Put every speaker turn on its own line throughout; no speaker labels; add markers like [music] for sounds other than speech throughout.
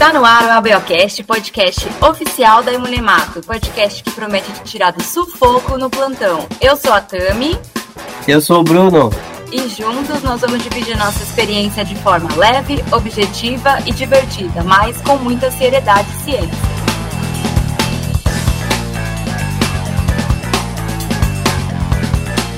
Está no ar o ABOcast, podcast oficial da Imunemato, podcast que promete te tirar do sufoco no plantão. Eu sou a Tami.
Eu sou o Bruno.
E juntos nós vamos dividir nossa experiência de forma leve, objetiva e divertida, mas com muita seriedade e ciência.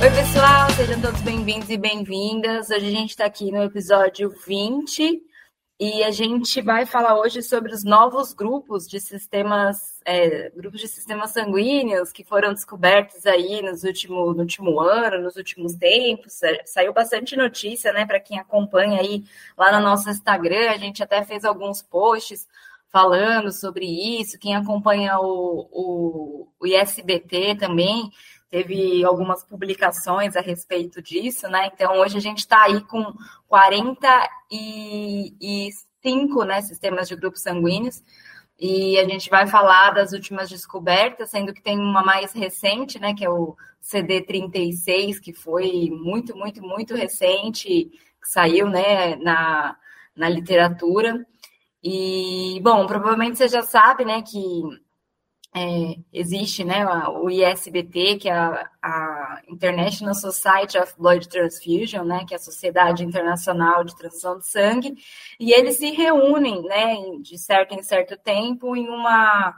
Oi, pessoal, sejam todos bem-vindos e bem-vindas. Hoje a gente está aqui no episódio 20 e a gente vai falar hoje sobre os novos grupos de sistemas, é, grupos de sistemas sanguíneos que foram descobertos aí nos último, no último ano, nos últimos tempos. É, saiu bastante notícia, né, para quem acompanha aí lá no nosso Instagram. A gente até fez alguns posts falando sobre isso. Quem acompanha o, o, o ISBT também teve algumas publicações a respeito disso, né? Então, hoje a gente está aí com 45 né, sistemas de grupos sanguíneos, e a gente vai falar das últimas descobertas, sendo que tem uma mais recente, né, que é o CD36, que foi muito, muito, muito recente, que saiu, né, na, na literatura. E, bom, provavelmente você já sabe, né, que é, existe né, o ISBT, que é a, a, International Society of Blood Transfusion, né, que é a Sociedade Internacional de Transfusão de Sangue, e eles se reúnem né, de certo em certo tempo em uma,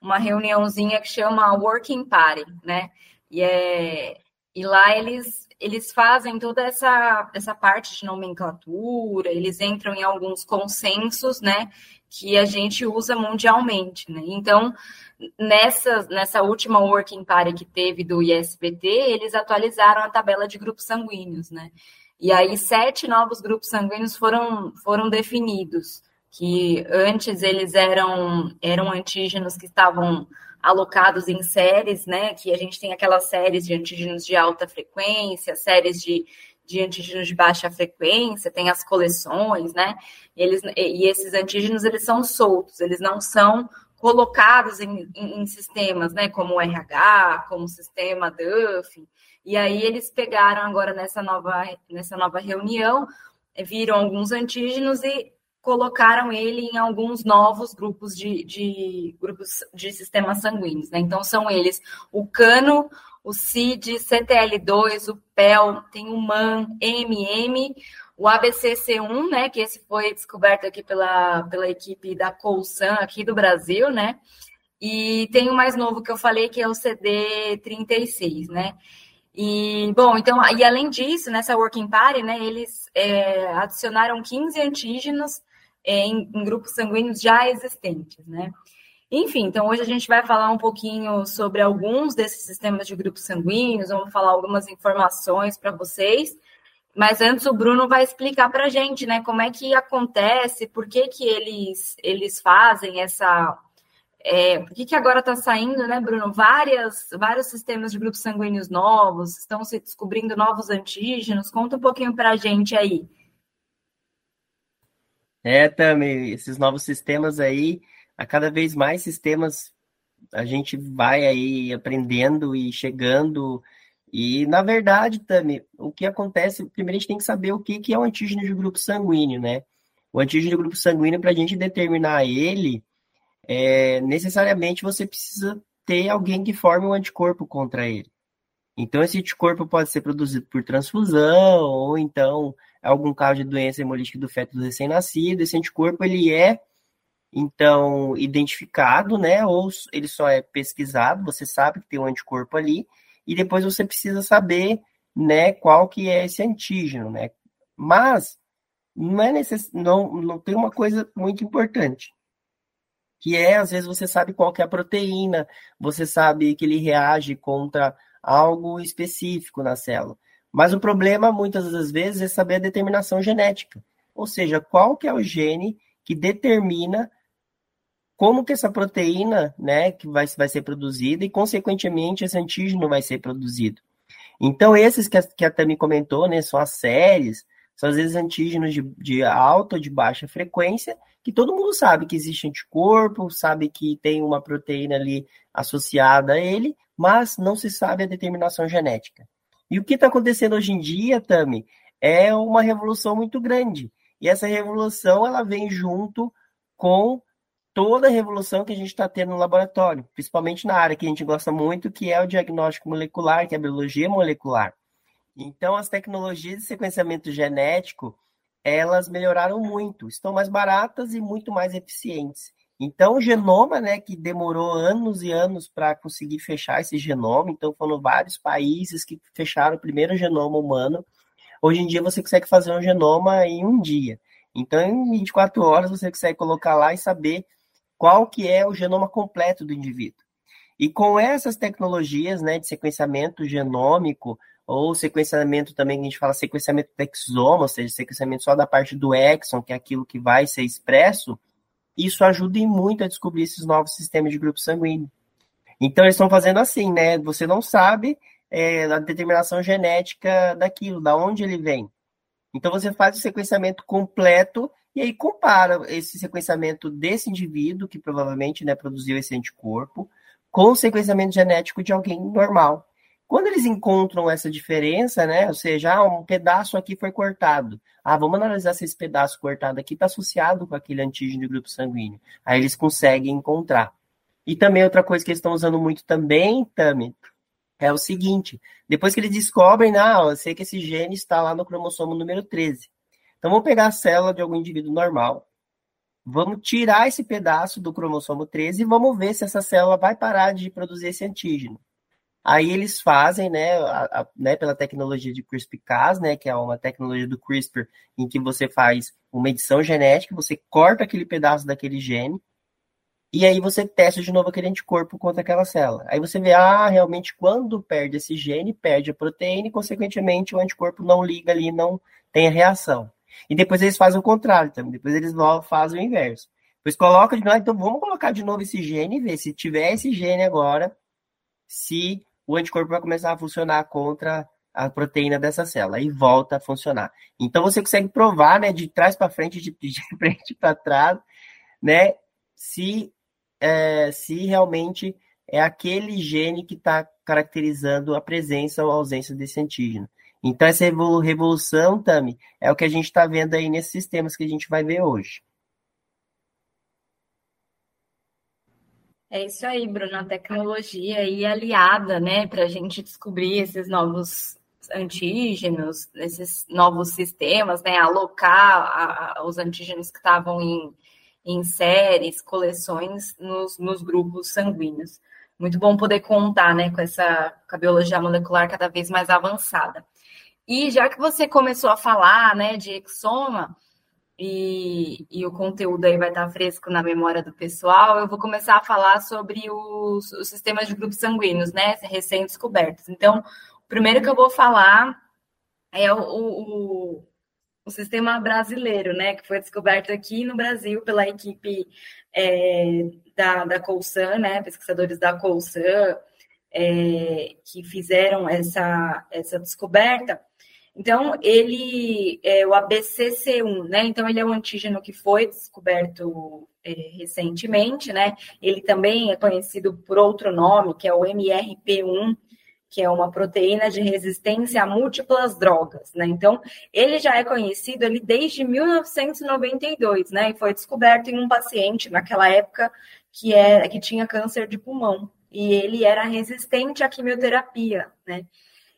uma reuniãozinha que chama Working Party, né? E, é, e lá eles, eles fazem toda essa, essa parte de nomenclatura, eles entram em alguns consensos, né? Que a gente usa mundialmente, né? Então, nessa, nessa última Working Party que teve do ISBT, eles atualizaram a tabela de grupos sanguíneos, né? E aí sete novos grupos sanguíneos foram, foram definidos, que antes eles eram, eram antígenos que estavam alocados em séries, né? Que a gente tem aquelas séries de antígenos de alta frequência, séries de, de antígenos de baixa frequência, tem as coleções, né? Eles, e esses antígenos eles são soltos, eles não são colocados em, em, em, sistemas, né, como o RH, como o sistema Duff, e aí eles pegaram agora nessa nova, nessa nova reunião, viram alguns antígenos e colocaram ele em alguns novos grupos de, de grupos de sistemas sanguíneos, né? Então são eles o cano, o CID, CTL2, o PEL, tem o MAN, MM, o ABCC1, né, que esse foi descoberto aqui pela, pela equipe da Colsan aqui do Brasil, né, e tem o mais novo que eu falei, que é o CD36, né, e, bom, então, e além disso, nessa Working Party, né, eles é, adicionaram 15 antígenos em, em grupos sanguíneos já existentes, né, enfim, então hoje a gente vai falar um pouquinho sobre alguns desses sistemas de grupos sanguíneos, vamos falar algumas informações para vocês, mas antes o Bruno vai explicar para a gente, né, como é que acontece, por que, que eles, eles fazem essa. É, por que, que agora está saindo, né, Bruno? Várias, vários sistemas de grupos sanguíneos novos, estão se descobrindo novos antígenos. Conta um pouquinho para a gente aí.
É, também, esses novos sistemas aí, a cada vez mais sistemas a gente vai aí aprendendo e chegando e, na verdade, Tami, o que acontece, primeiro a gente tem que saber o que, que é o antígeno de grupo sanguíneo, né? O antígeno de grupo sanguíneo, para a gente determinar ele, é, necessariamente você precisa ter alguém que forme um anticorpo contra ele. Então, esse anticorpo pode ser produzido por transfusão, ou então algum caso de doença hemolítica do feto do recém-nascido. Esse anticorpo, ele é, então, identificado, né? Ou ele só é pesquisado, você sabe que tem um anticorpo ali, e depois você precisa saber, né, qual que é esse antígeno, né? Mas não é necess... não, não tem uma coisa muito importante, que é às vezes você sabe qual que é a proteína, você sabe que ele reage contra algo específico na célula. Mas o problema muitas das vezes é saber a determinação genética, ou seja, qual que é o gene que determina como que essa proteína, né, que vai, vai ser produzida e, consequentemente, esse antígeno vai ser produzido. Então, esses que a, que a Tami comentou, né, são as séries, são às vezes antígenos de, de alta ou de baixa frequência, que todo mundo sabe que existe anticorpo, sabe que tem uma proteína ali associada a ele, mas não se sabe a determinação genética. E o que está acontecendo hoje em dia, Tami, é uma revolução muito grande. E essa revolução ela vem junto com toda a revolução que a gente está tendo no laboratório, principalmente na área que a gente gosta muito, que é o diagnóstico molecular, que é a biologia molecular. Então, as tecnologias de sequenciamento genético, elas melhoraram muito, estão mais baratas e muito mais eficientes. Então, o genoma, né, que demorou anos e anos para conseguir fechar esse genoma, então foram vários países que fecharam o primeiro genoma humano. Hoje em dia você consegue fazer um genoma em um dia. Então, em 24 horas você consegue colocar lá e saber qual que é o genoma completo do indivíduo. E com essas tecnologias, né, de sequenciamento genômico, ou sequenciamento também, a gente fala sequenciamento do exoma, ou seja, sequenciamento só da parte do exon, que é aquilo que vai ser expresso, isso ajuda muito a descobrir esses novos sistemas de grupo sanguíneo. Então, eles estão fazendo assim, né? Você não sabe é, a determinação genética daquilo, da onde ele vem. Então, você faz o sequenciamento completo e aí compara esse sequenciamento desse indivíduo, que provavelmente né, produziu esse anticorpo, com o sequenciamento genético de alguém normal. Quando eles encontram essa diferença, né, ou seja, ah, um pedaço aqui foi cortado. Ah, vamos analisar se esse pedaço cortado aqui está associado com aquele antígeno de grupo sanguíneo. Aí eles conseguem encontrar. E também outra coisa que eles estão usando muito também, Tami, é o seguinte: depois que eles descobrem, ah, eu sei que esse gene está lá no cromossomo número 13. Então vamos pegar a célula de algum indivíduo normal, vamos tirar esse pedaço do cromossomo 13 e vamos ver se essa célula vai parar de produzir esse antígeno. Aí eles fazem, né, a, a, né, pela tecnologia de CRISPR-Cas, né, que é uma tecnologia do CRISPR, em que você faz uma edição genética, você corta aquele pedaço daquele gene, e aí você testa de novo aquele anticorpo contra aquela célula. Aí você vê, ah, realmente quando perde esse gene, perde a proteína e, consequentemente, o anticorpo não liga ali, não tem a reação. E depois eles fazem o contrário também, depois eles fazem o inverso. Depois coloca de novo, então vamos colocar de novo esse gene e ver se tiver esse gene agora, se o anticorpo vai começar a funcionar contra a proteína dessa célula e volta a funcionar. Então você consegue provar, né, de trás para frente, de, de [laughs] frente para trás, né, se é, se realmente é aquele gene que está caracterizando a presença ou ausência desse antígeno. Então essa revolução, Tami, é o que a gente está vendo aí nesses sistemas que a gente vai ver hoje.
É isso aí, Bruno, a tecnologia aí aliada, né, para a gente descobrir esses novos antígenos, esses novos sistemas, né, alocar a, a, os antígenos que estavam em, em séries, coleções nos, nos grupos sanguíneos. Muito bom poder contar, né, com essa com a biologia molecular cada vez mais avançada. E já que você começou a falar, né, de exoma, e, e, o conteúdo aí vai estar fresco na memória do pessoal, eu vou começar a falar sobre os, os sistemas de grupos sanguíneos, né, recém-descobertos. Então, o primeiro que eu vou falar é o, o, o, sistema brasileiro, né, que foi descoberto aqui no Brasil pela equipe é, da, da Colsan, né, pesquisadores da Colsan, é, que fizeram essa, essa descoberta. Então, ele é o ABCC1, né? Então, ele é um antígeno que foi descoberto é, recentemente, né? Ele também é conhecido por outro nome, que é o MRP1, que é uma proteína de resistência a múltiplas drogas, né? Então, ele já é conhecido ali desde 1992, né? E foi descoberto em um paciente naquela época que é que tinha câncer de pulmão e ele era resistente à quimioterapia, né?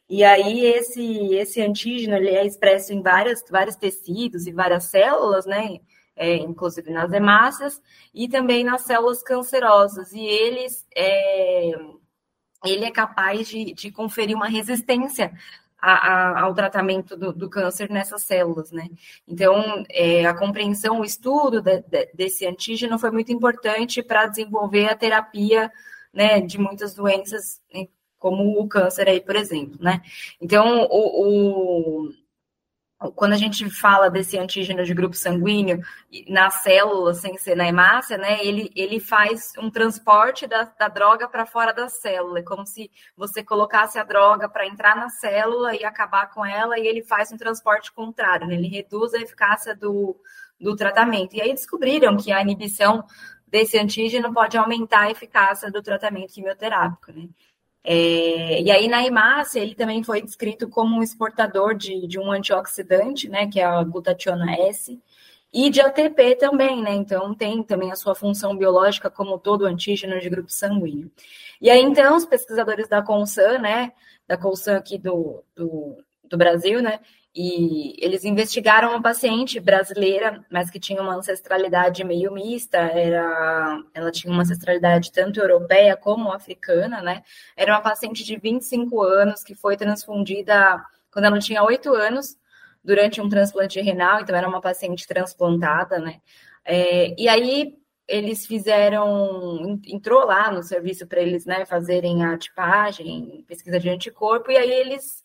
E aí esse esse antígeno ele é expresso em várias, vários tecidos e várias células, né? É, inclusive nas hemácias e também nas células cancerosas. E eles é, ele é capaz de, de conferir uma resistência a, a, ao tratamento do, do, câncer nessas células, né? Então, é, a compreensão, o estudo de, de, desse antígeno foi muito importante para desenvolver a terapia né, de muitas doenças como o câncer aí, por exemplo, né? Então, o, o, quando a gente fala desse antígeno de grupo sanguíneo na célula, sem ser na hemácia, né? Ele, ele faz um transporte da, da droga para fora da célula, é como se você colocasse a droga para entrar na célula e acabar com ela, e ele faz um transporte contrário, né? Ele reduz a eficácia do, do tratamento. E aí descobriram que a inibição desse antígeno pode aumentar a eficácia do tratamento quimioterápico, né? É, e aí, na hemácia, ele também foi descrito como um exportador de, de um antioxidante, né, que é a glutationa S, e de ATP também, né? Então tem também a sua função biológica como todo antígeno de grupo sanguíneo. E aí, então, os pesquisadores da CONSAN, né? Da CONSAN aqui do, do, do Brasil, né? E eles investigaram uma paciente brasileira, mas que tinha uma ancestralidade meio mista, era, ela tinha uma ancestralidade tanto europeia como africana, né? Era uma paciente de 25 anos que foi transfundida quando ela tinha 8 anos, durante um transplante renal, então era uma paciente transplantada, né? É, e aí eles fizeram, entrou lá no serviço para eles né, fazerem a tipagem, pesquisa de anticorpo, e aí eles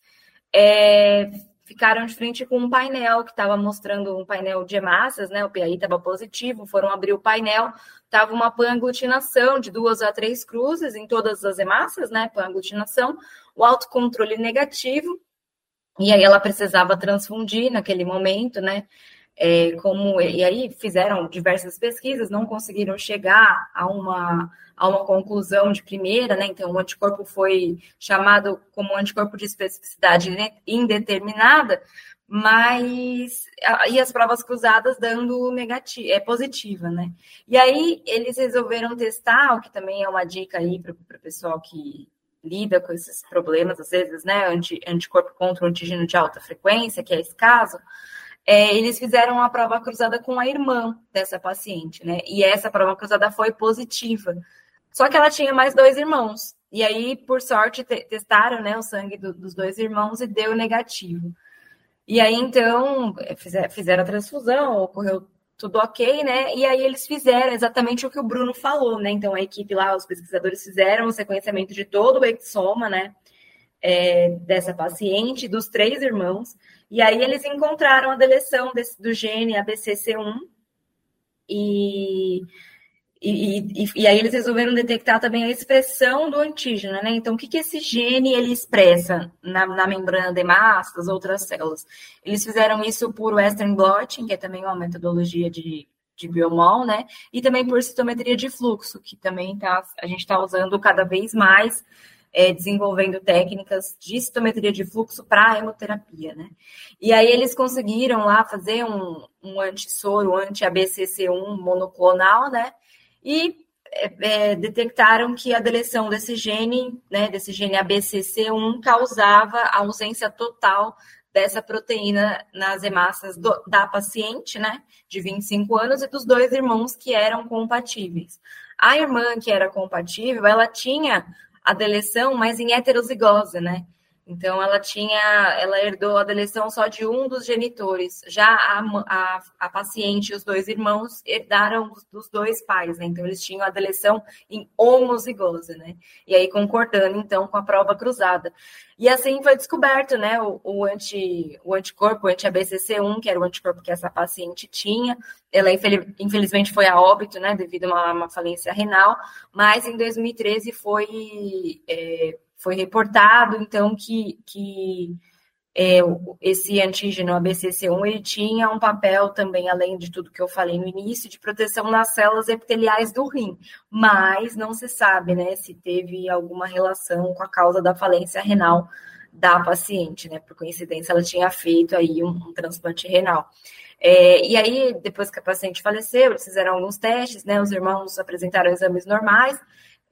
é, ficaram de frente com um painel que estava mostrando um painel de hemácias, né? O PAI estava positivo, foram abrir o painel, estava uma pan-aglutinação de duas a três cruzes em todas as hemácias, né? Pan-aglutinação, o autocontrole negativo, e aí ela precisava transfundir naquele momento, né? É, como e aí fizeram diversas pesquisas, não conseguiram chegar a uma a uma conclusão de primeira, né? Então, o anticorpo foi chamado como anticorpo de especificidade indeterminada, mas e as provas cruzadas dando negativa, é positiva, né? E aí eles resolveram testar, o que também é uma dica aí para o pessoal que lida com esses problemas, às vezes, né? Anti, anticorpo contra o antígeno de alta frequência, que é esse caso. É, eles fizeram uma prova cruzada com a irmã dessa paciente, né? E essa prova cruzada foi positiva. Só que ela tinha mais dois irmãos. E aí, por sorte, te testaram né, o sangue do, dos dois irmãos e deu negativo. E aí, então, fizeram a transfusão, ocorreu tudo ok, né? E aí eles fizeram exatamente o que o Bruno falou, né? Então, a equipe lá, os pesquisadores fizeram o sequenciamento de todo o exoma, né? É, dessa paciente, dos três irmãos. E aí eles encontraram a deleção desse, do gene ABCC1 e e, e, e, aí eles resolveram detectar também a expressão do antígeno, né? Então, o que, que esse gene ele expressa na, na membrana de das outras células? Eles fizeram isso por Western blotting, que é também uma metodologia de, de biomol, né? E também por citometria de fluxo, que também tá, a gente está usando cada vez mais, é, desenvolvendo técnicas de citometria de fluxo para hemoterapia, né? E aí eles conseguiram lá fazer um, um antissoro anti-ABCC1 monoclonal, né? E é, é, detectaram que a deleção desse gene, né, desse gene ABCC1, causava a ausência total dessa proteína nas hemácias do, da paciente, né, de 25 anos, e dos dois irmãos que eram compatíveis. A irmã que era compatível, ela tinha a deleção, mas em heterozigose, né? Então, ela tinha, ela herdou a deleção só de um dos genitores. Já a, a, a paciente e os dois irmãos herdaram dos dois pais, né? Então, eles tinham a deleção em homozigose, né? E aí, concordando, então, com a prova cruzada. E assim foi descoberto, né? O, o, anti, o anticorpo, o anti-ABCC1, que era o anticorpo que essa paciente tinha. Ela, infelizmente, foi a óbito, né? Devido a uma, uma falência renal. Mas, em 2013, foi... É, foi reportado, então, que, que é, esse antígeno ABCC1 ele tinha um papel também, além de tudo que eu falei no início, de proteção nas células epiteliais do rim, mas não se sabe né, se teve alguma relação com a causa da falência renal da paciente, né? Por coincidência, ela tinha feito aí um, um transplante renal. É, e aí, depois que a paciente faleceu, eles fizeram alguns testes, né? Os irmãos apresentaram exames normais,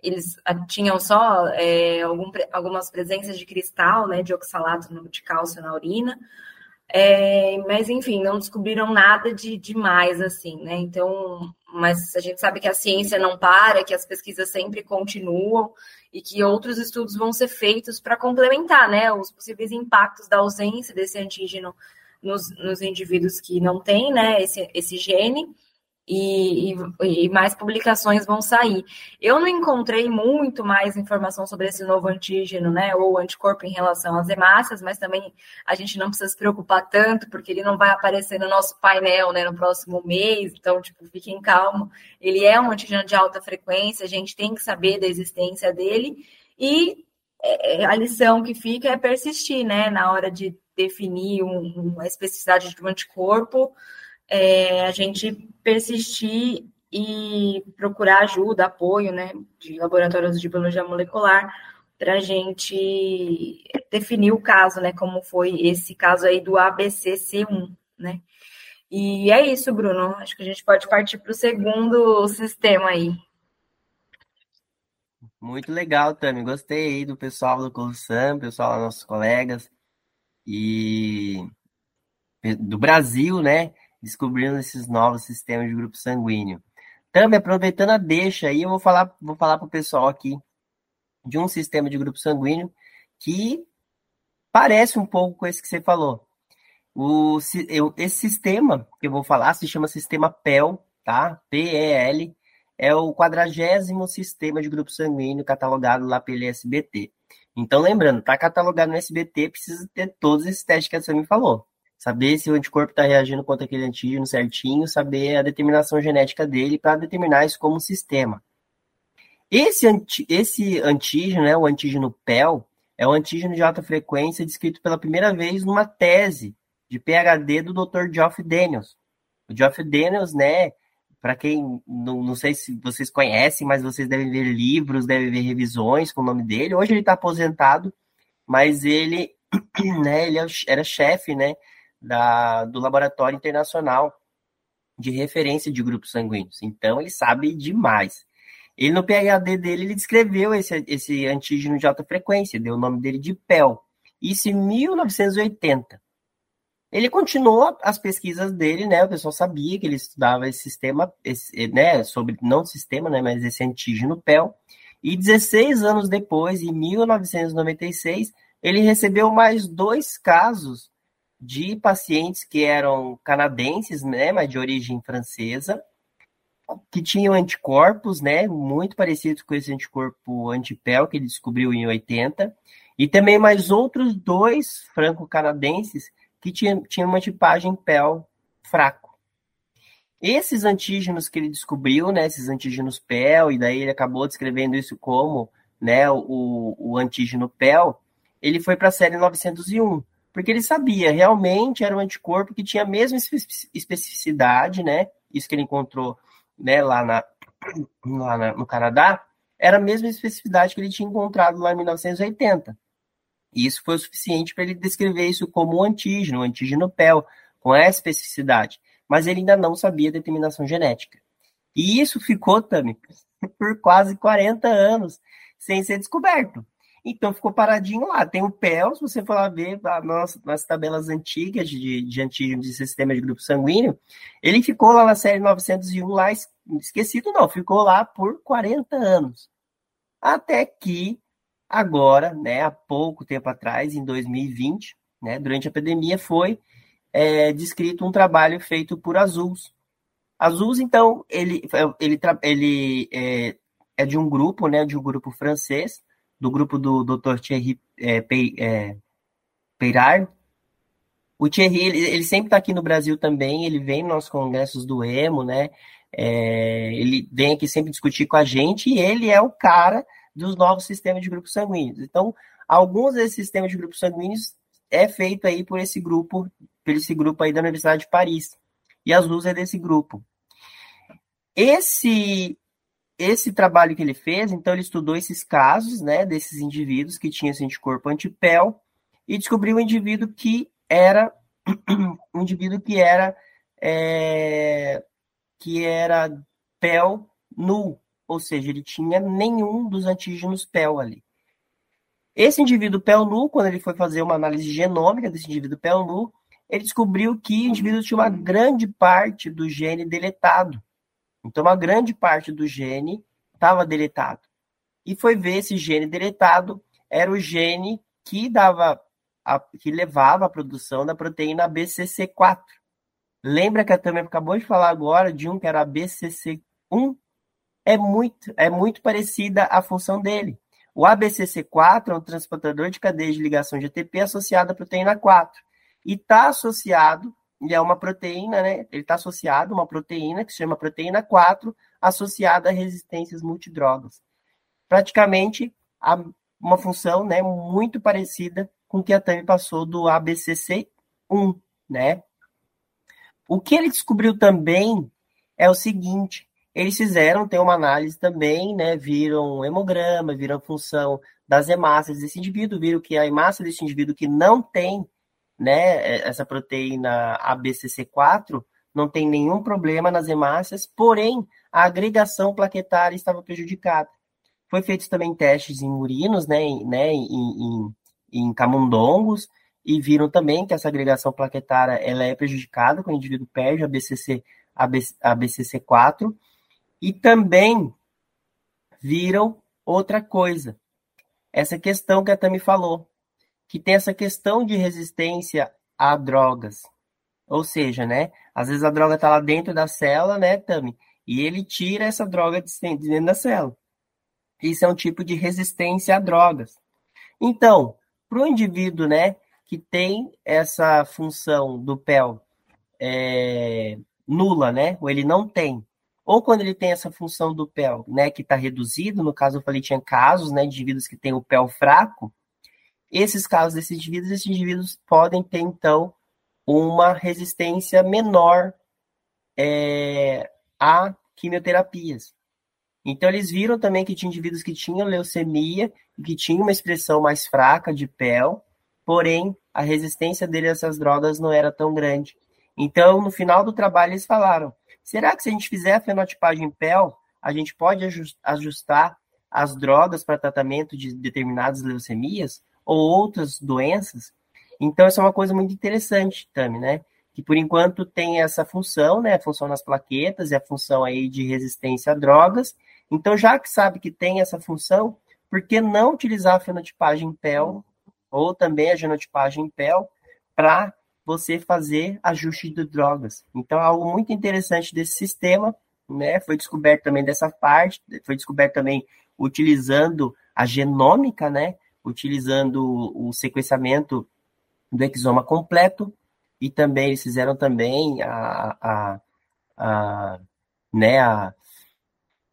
eles ah, tinham só é, algum, algumas presenças de cristal, né, de oxalato de cálcio na urina, é, mas enfim, não descobriram nada de demais assim, né? Então, mas a gente sabe que a ciência não para, que as pesquisas sempre continuam e que outros estudos vão ser feitos para complementar, né, os possíveis impactos da ausência desse antígeno nos, nos indivíduos que não têm, né, esse, esse gene e, e, e, mais publicações vão sair. Eu não encontrei muito mais informação sobre esse novo antígeno, né, ou anticorpo em relação às hemácias, mas também a gente não precisa se preocupar tanto, porque ele não vai aparecer no nosso painel, né, no próximo mês, então, tipo, fiquem calmos. Ele é um antígeno de alta frequência, a gente tem que saber da existência dele, e é, a lição que fica é persistir, né, na hora de definir um, uma especificidade de um anticorpo, é, a gente persistir e procurar ajuda, apoio, né, de laboratórios de biologia molecular para a gente definir o caso, né, como foi esse caso aí do ABCC1, né. E é isso, Bruno. Acho que a gente pode partir para o segundo sistema aí.
Muito legal, Tami. Gostei aí do pessoal do Colussam, pessoal, nossos colegas e do Brasil, né? Descobrindo esses novos sistemas de grupo sanguíneo. Também aproveitando a deixa aí, eu vou falar, vou falar para o pessoal aqui de um sistema de grupo sanguíneo que parece um pouco com esse que você falou. O, esse sistema que eu vou falar se chama sistema PEL, tá? P-E-L, é o quadragésimo sistema de grupo sanguíneo catalogado lá pelo SBT. Então, lembrando, tá catalogado no SBT, precisa ter todos esses testes que a Sammy falou. Saber se o anticorpo está reagindo contra aquele antígeno certinho, saber a determinação genética dele para determinar isso como sistema. Esse, anti, esse antígeno, né, o antígeno PEL, é um antígeno de alta frequência descrito pela primeira vez numa tese de PhD do Dr. Geoff Daniels. O Geoff Daniels, né, para quem não, não sei se vocês conhecem, mas vocês devem ver livros, devem ver revisões com o nome dele. Hoje ele está aposentado, mas ele, [clears throat] né, ele é era chefe, né, da, do Laboratório Internacional de Referência de Grupos Sanguíneos. Então, ele sabe demais. Ele, no PhD dele, ele descreveu esse, esse antígeno de alta frequência, deu o nome dele de PEL. Isso em 1980. Ele continuou as pesquisas dele, né? O pessoal sabia que ele estudava esse sistema, esse, né? Sobre, não sistema, né? Mas esse antígeno PEL. E 16 anos depois, em 1996, ele recebeu mais dois casos de pacientes que eram canadenses, né, mas de origem francesa, que tinham anticorpos, né, muito parecidos com esse anticorpo antipel que ele descobriu em 80, e também mais outros dois franco-canadenses que tinham, tinham uma tipagem PEL fraco. Esses antígenos que ele descobriu, né, esses antígenos PEL, e daí ele acabou descrevendo isso como, né, o, o antígeno PEL, ele foi para a série 901, porque ele sabia, realmente era um anticorpo que tinha a mesma especificidade, né? Isso que ele encontrou né, lá, na, [clears throat] lá na, no Canadá, era a mesma especificidade que ele tinha encontrado lá em 1980. E isso foi o suficiente para ele descrever isso como um antígeno, um antígeno PEL, com essa especificidade. Mas ele ainda não sabia a determinação genética. E isso ficou, também [laughs] por quase 40 anos sem ser descoberto. Então ficou paradinho lá. Tem o PEL, se você for lá ver nas, nas tabelas antigas de, de antígenos de sistema de grupo sanguíneo, ele ficou lá na série 901, lá esquecido não, ficou lá por 40 anos. Até que agora, né, há pouco tempo atrás, em 2020, né, durante a pandemia, foi é, descrito um trabalho feito por Azuls. Azuls, então, ele, ele, ele é, é de um grupo, né, de um grupo francês, do grupo do Dr. Thierry é, é, Peirard. O Thierry, ele, ele sempre está aqui no Brasil também, ele vem nos congressos do EMO, né? É, ele vem aqui sempre discutir com a gente e ele é o cara dos novos sistemas de grupos sanguíneos. Então, alguns desses sistemas de grupos sanguíneos é feito aí por esse grupo, por esse grupo aí da Universidade de Paris. E as luzes é desse grupo. Esse esse trabalho que ele fez, então ele estudou esses casos, né, desses indivíduos que tinham esse anticorpo antipel e descobriu um indivíduo que era [clears throat] um indivíduo que era é, que era PEL null, ou seja, ele tinha nenhum dos antígenos PEL ali. Esse indivíduo PEL null, quando ele foi fazer uma análise genômica desse indivíduo PEL null, ele descobriu que o indivíduo tinha uma grande parte do gene deletado. Então, uma grande parte do gene estava deletado. E foi ver esse gene deletado era o gene que dava a, que levava à produção da proteína BCC4. Lembra que a Tâmia acabou de falar agora de um que era a BCC1? É muito, é muito parecida a função dele. O ABCC4 é um transportador de cadeia de ligação de ATP associado à proteína 4 e está associado ele é uma proteína, né? Ele está associado a uma proteína que se chama proteína 4, associada a resistências multidrogas. Praticamente a, uma função né, muito parecida com o que a Tami passou do ABCC1, né? O que ele descobriu também é o seguinte, eles fizeram, tem uma análise também, né? Viram hemograma, viram a função das hemácias desse indivíduo, viram que a hemácia desse indivíduo que não tem né, é, essa proteína ABCC4 não tem nenhum problema nas hemácias, porém, a agregação plaquetária estava prejudicada. Foi feito também testes em urinos, né, né em, em, em camundongos, e viram também que essa agregação plaquetária ela é prejudicada quando o indivíduo perde a BCC, a BCC4, e também viram outra coisa, essa questão que a Tami falou, que tem essa questão de resistência a drogas. Ou seja, né? Às vezes a droga está lá dentro da célula, né, Tami? E ele tira essa droga de dentro da célula. Isso é um tipo de resistência a drogas. Então, para o indivíduo, né, que tem essa função do PEL é, nula, né, ou ele não tem, ou quando ele tem essa função do PEL, né, que está reduzido, no caso eu falei tinha casos, né, de indivíduos que têm o PEL fraco, esses casos desses indivíduos, esses indivíduos podem ter, então, uma resistência menor é, a quimioterapias. Então, eles viram também que tinha indivíduos que tinham leucemia e que tinham uma expressão mais fraca de PEL, porém, a resistência dele a essas drogas não era tão grande. Então, no final do trabalho, eles falaram: será que se a gente fizer a fenotipagem PEL, a gente pode ajustar as drogas para tratamento de determinadas leucemias? Ou outras doenças. Então, isso é uma coisa muito interessante também, né? Que por enquanto tem essa função, né? A função nas plaquetas e a função aí de resistência a drogas. Então, já que sabe que tem essa função, por que não utilizar a fenotipagem PEL ou também a genotipagem PEL para você fazer ajuste de drogas? Então, é algo muito interessante desse sistema, né? Foi descoberto também dessa parte, foi descoberto também utilizando a genômica, né? Utilizando o sequenciamento do exoma completo e também eles fizeram também a, a, a né, a,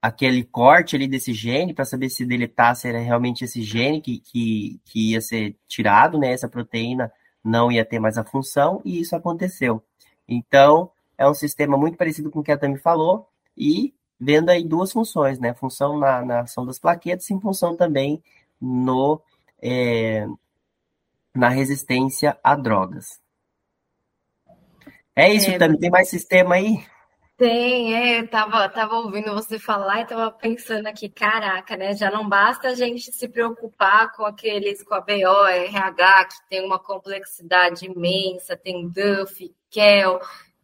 aquele corte ali desse gene para saber se deletasse era realmente esse gene que, que, que ia ser tirado, né, essa proteína não ia ter mais a função e isso aconteceu. Então, é um sistema muito parecido com o que a Tami falou e vendo aí duas funções, né, função na, na ação das plaquetas e função também no é, na resistência a drogas. É isso, é, Tami. Tem mais sistema aí?
Tem, é, tava, tava ouvindo você falar e tava pensando aqui, caraca, né? Já não basta a gente se preocupar com aqueles, com a BO, RH, que tem uma complexidade imensa, tem DUF, KEL,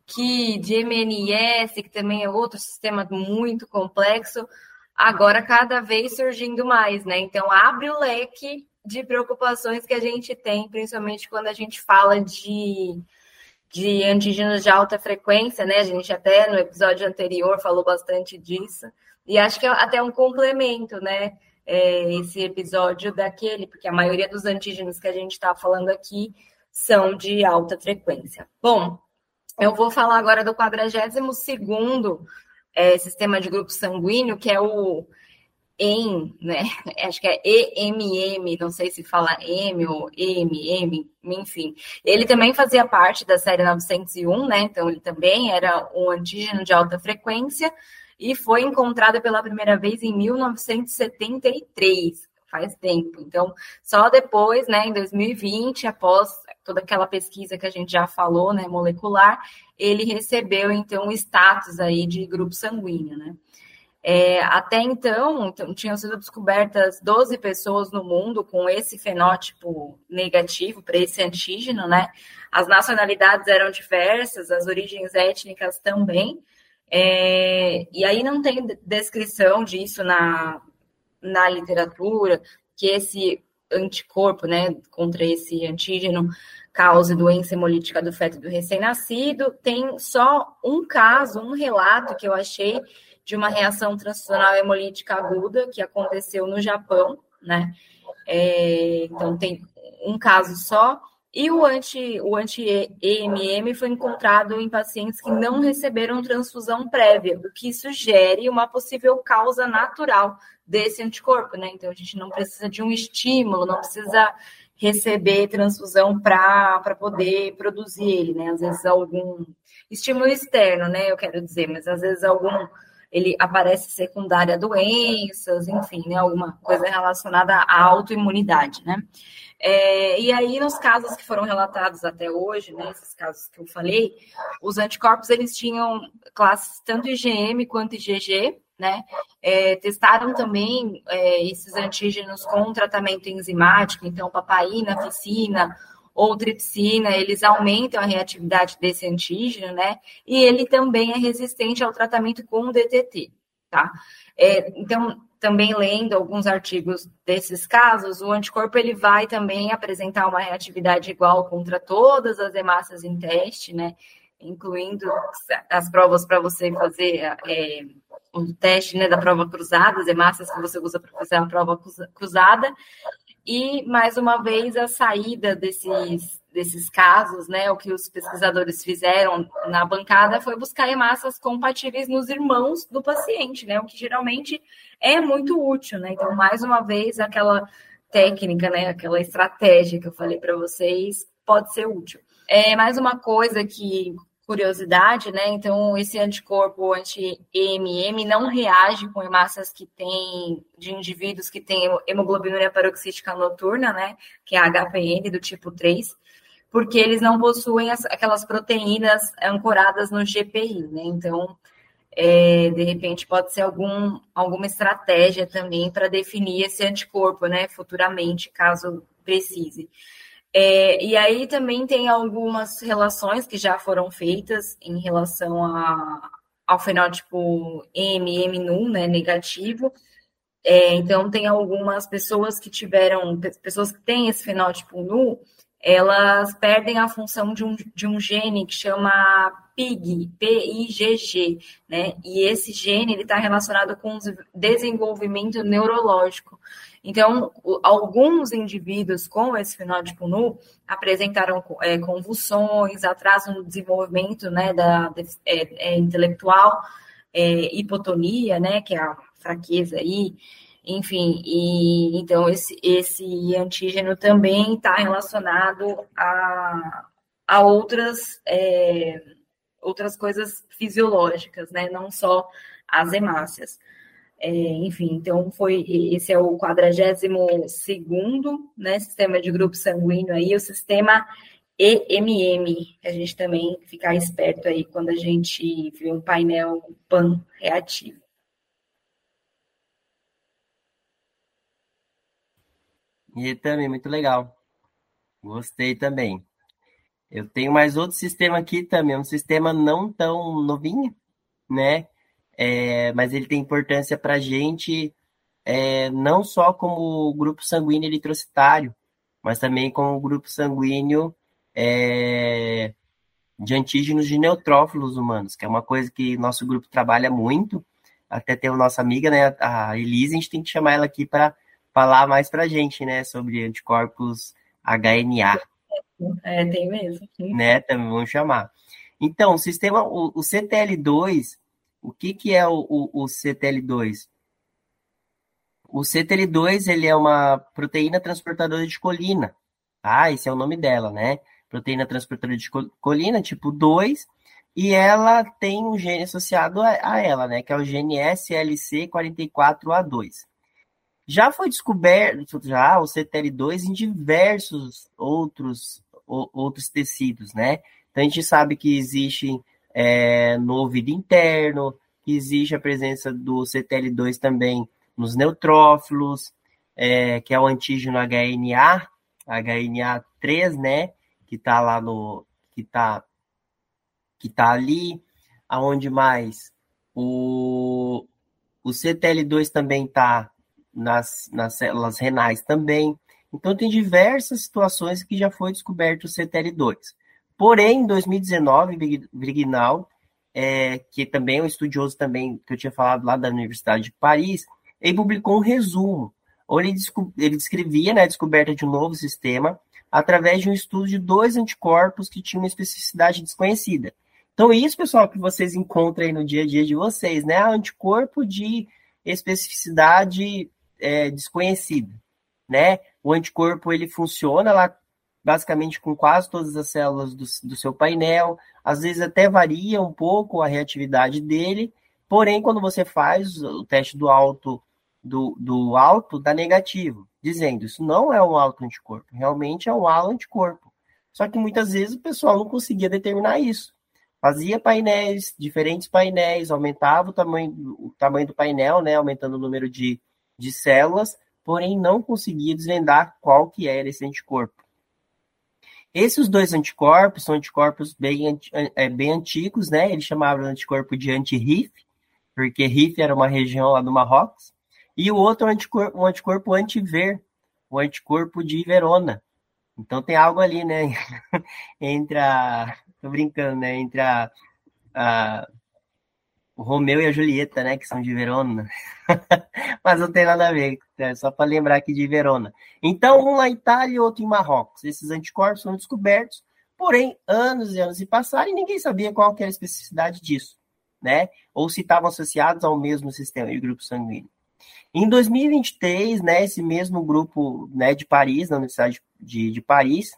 KID, MNS, que também é outro sistema muito complexo, agora cada vez surgindo mais, né? Então abre o leque de preocupações que a gente tem, principalmente quando a gente fala de, de antígenos de alta frequência, né? A gente até no episódio anterior falou bastante disso, e acho que é até um complemento, né? É, esse episódio daquele, porque a maioria dos antígenos que a gente está falando aqui são de alta frequência. Bom, eu vou falar agora do 42 segundo é, sistema de grupo sanguíneo, que é o em, né? [laughs] Acho que é EMM, não sei se fala M ou EMM, enfim. Ele também fazia parte da série 901, né? Então ele também era um antígeno de alta frequência e foi encontrado pela primeira vez em 1973, faz tempo. Então, só depois, né, em 2020, após toda aquela pesquisa que a gente já falou, né, molecular, ele recebeu então o status aí de grupo sanguíneo, né? É, até então, tinham sido descobertas 12 pessoas no mundo com esse fenótipo negativo para esse antígeno, né? As nacionalidades eram diversas, as origens étnicas também. É, e aí não tem descrição disso na, na literatura, que esse anticorpo, né, contra esse antígeno cause doença hemolítica do feto do recém-nascido. Tem só um caso, um relato que eu achei de uma reação transfusional hemolítica aguda que aconteceu no Japão, né? É, então tem um caso só. E o anti o anti-EMM foi encontrado em pacientes que não receberam transfusão prévia, o que sugere uma possível causa natural desse anticorpo, né? Então a gente não precisa de um estímulo, não precisa receber transfusão para poder produzir ele, né? Às vezes algum estímulo externo, né? Eu quero dizer, mas às vezes algum ele aparece secundária a doenças, enfim, né, alguma coisa relacionada à autoimunidade, né? É, e aí, nos casos que foram relatados até hoje, né, esses casos que eu falei, os anticorpos eles tinham classes tanto IgM quanto IgG, né? É, testaram também é, esses antígenos com tratamento enzimático, então papaina, ficina ou tripsina, eles aumentam a reatividade desse antígeno, né? E ele também é resistente ao tratamento com DTT, tá? É, então, também lendo alguns artigos desses casos, o anticorpo ele vai também apresentar uma reatividade igual contra todas as hemácias em teste, né? Incluindo as provas para você fazer é, o teste né, da prova cruzada, as hemácias que você usa para fazer a prova cruzada. E, mais uma vez, a saída desses desses casos, né, o que os pesquisadores fizeram na bancada foi buscar hemácias compatíveis nos irmãos do paciente, né, o que geralmente é muito útil, né? Então, mais uma vez, aquela técnica, né, aquela estratégia que eu falei para vocês pode ser útil. É mais uma coisa que curiosidade, né? Então, esse anticorpo anti-EMM não reage com hemácias que têm de indivíduos que têm hemoglobina paroxística noturna, né? Que é a HPN do tipo 3 porque eles não possuem as, aquelas proteínas ancoradas no GPI, né? Então, é, de repente, pode ser algum, alguma estratégia também para definir esse anticorpo, né? Futuramente, caso precise. É, e aí também tem algumas relações que já foram feitas em relação a, ao fenótipo M, M né, negativo. É, então, tem algumas pessoas que tiveram, pessoas que têm esse fenótipo null, elas perdem a função de um, de um gene que chama PIG, P-I-G-G, né? E esse gene ele está relacionado com o desenvolvimento neurológico. Então, alguns indivíduos com esse fenótipo nu apresentaram é, convulsões, atraso no desenvolvimento né, da, é, é, intelectual, é, hipotonia, né, que é a fraqueza aí, enfim, e então esse, esse antígeno também está relacionado a, a outras, é, outras coisas fisiológicas, né? Não só as hemácias. É, enfim, então foi esse é o 42 segundo, né, sistema de grupo sanguíneo aí, o sistema EMM, a gente também ficar esperto aí quando a gente vê um painel PAN reativo.
E também, muito legal. Gostei também. Eu tenho mais outro sistema aqui também, um sistema não tão novinho, né? É, mas ele tem importância para a gente, é, não só como grupo sanguíneo eritrocitário, mas também como grupo sanguíneo é, de antígenos de neutrófilos humanos, que é uma coisa que nosso grupo trabalha muito. Até tem a nossa amiga, né, a Elise, a gente tem que chamar ela aqui para falar mais para a gente, né, sobre anticorpos HNA.
É, tem mesmo.
Né, também vamos chamar. Então, o sistema, o, o CTL2, o que, que é o, o, o CTL2? O CTL2 ele é uma proteína transportadora de colina. Ah, esse é o nome dela, né? Proteína transportadora de colina, tipo 2, e ela tem um gene associado a, a ela, né? Que é o gene SLC44A2. Já foi descoberto já o CTL2 em diversos outros, outros tecidos, né? Então a gente sabe que existe é, no ouvido interno, que existe a presença do CTL2 também nos neutrófilos, é, que é o antígeno HNA, HNA3, né? Que está lá no. que está que tá ali. Aonde mais? O, o CTL2 também está nas, nas células renais também. Então, tem diversas situações que já foi descoberto o CTL2. Porém, em 2019, Brignal, é, que também é um estudioso também, que eu tinha falado lá da Universidade de Paris, ele publicou um resumo, onde ele, ele descrevia né, a descoberta de um novo sistema através de um estudo de dois anticorpos que tinham uma especificidade desconhecida. Então, isso, pessoal, que vocês encontram aí no dia a dia de vocês, né? Anticorpo de especificidade é, desconhecida, né? O anticorpo ele funciona lá basicamente com quase todas as células do, do seu painel, às vezes até varia um pouco a reatividade dele, Porém, quando você faz o teste do alto do, do alto, dá negativo, dizendo isso não é um alto anticorpo, realmente é um halo anticorpo. Só que muitas vezes o pessoal não conseguia determinar isso. Fazia painéis, diferentes painéis, aumentava o tamanho, o tamanho do painel, né, aumentando o número de, de células, porém não conseguia desvendar qual que era esse anticorpo. Esses dois anticorpos são anticorpos bem, é, bem antigos, né? Eles chamavam de anticorpo de anti-RIF, porque RIF era uma região lá do Marrocos, e o outro é anticorpo, um anticorpo anti-ver, o anticorpo de Verona. Então tem algo ali, né? [laughs] entre a. Tô brincando, né? Entre a, a Romeu e a Julieta, né, que são de Verona. [laughs] Mas não tem nada a ver, é só para lembrar aqui de Verona. Então, um na Itália e outro em Marrocos. Esses anticorpos foram descobertos, porém, anos e anos se passaram e ninguém sabia qual era a especificidade disso, né? Ou se estavam associados ao mesmo sistema de grupo sanguíneo. Em 2023, né, esse mesmo grupo né, de Paris, na Universidade de, de Paris,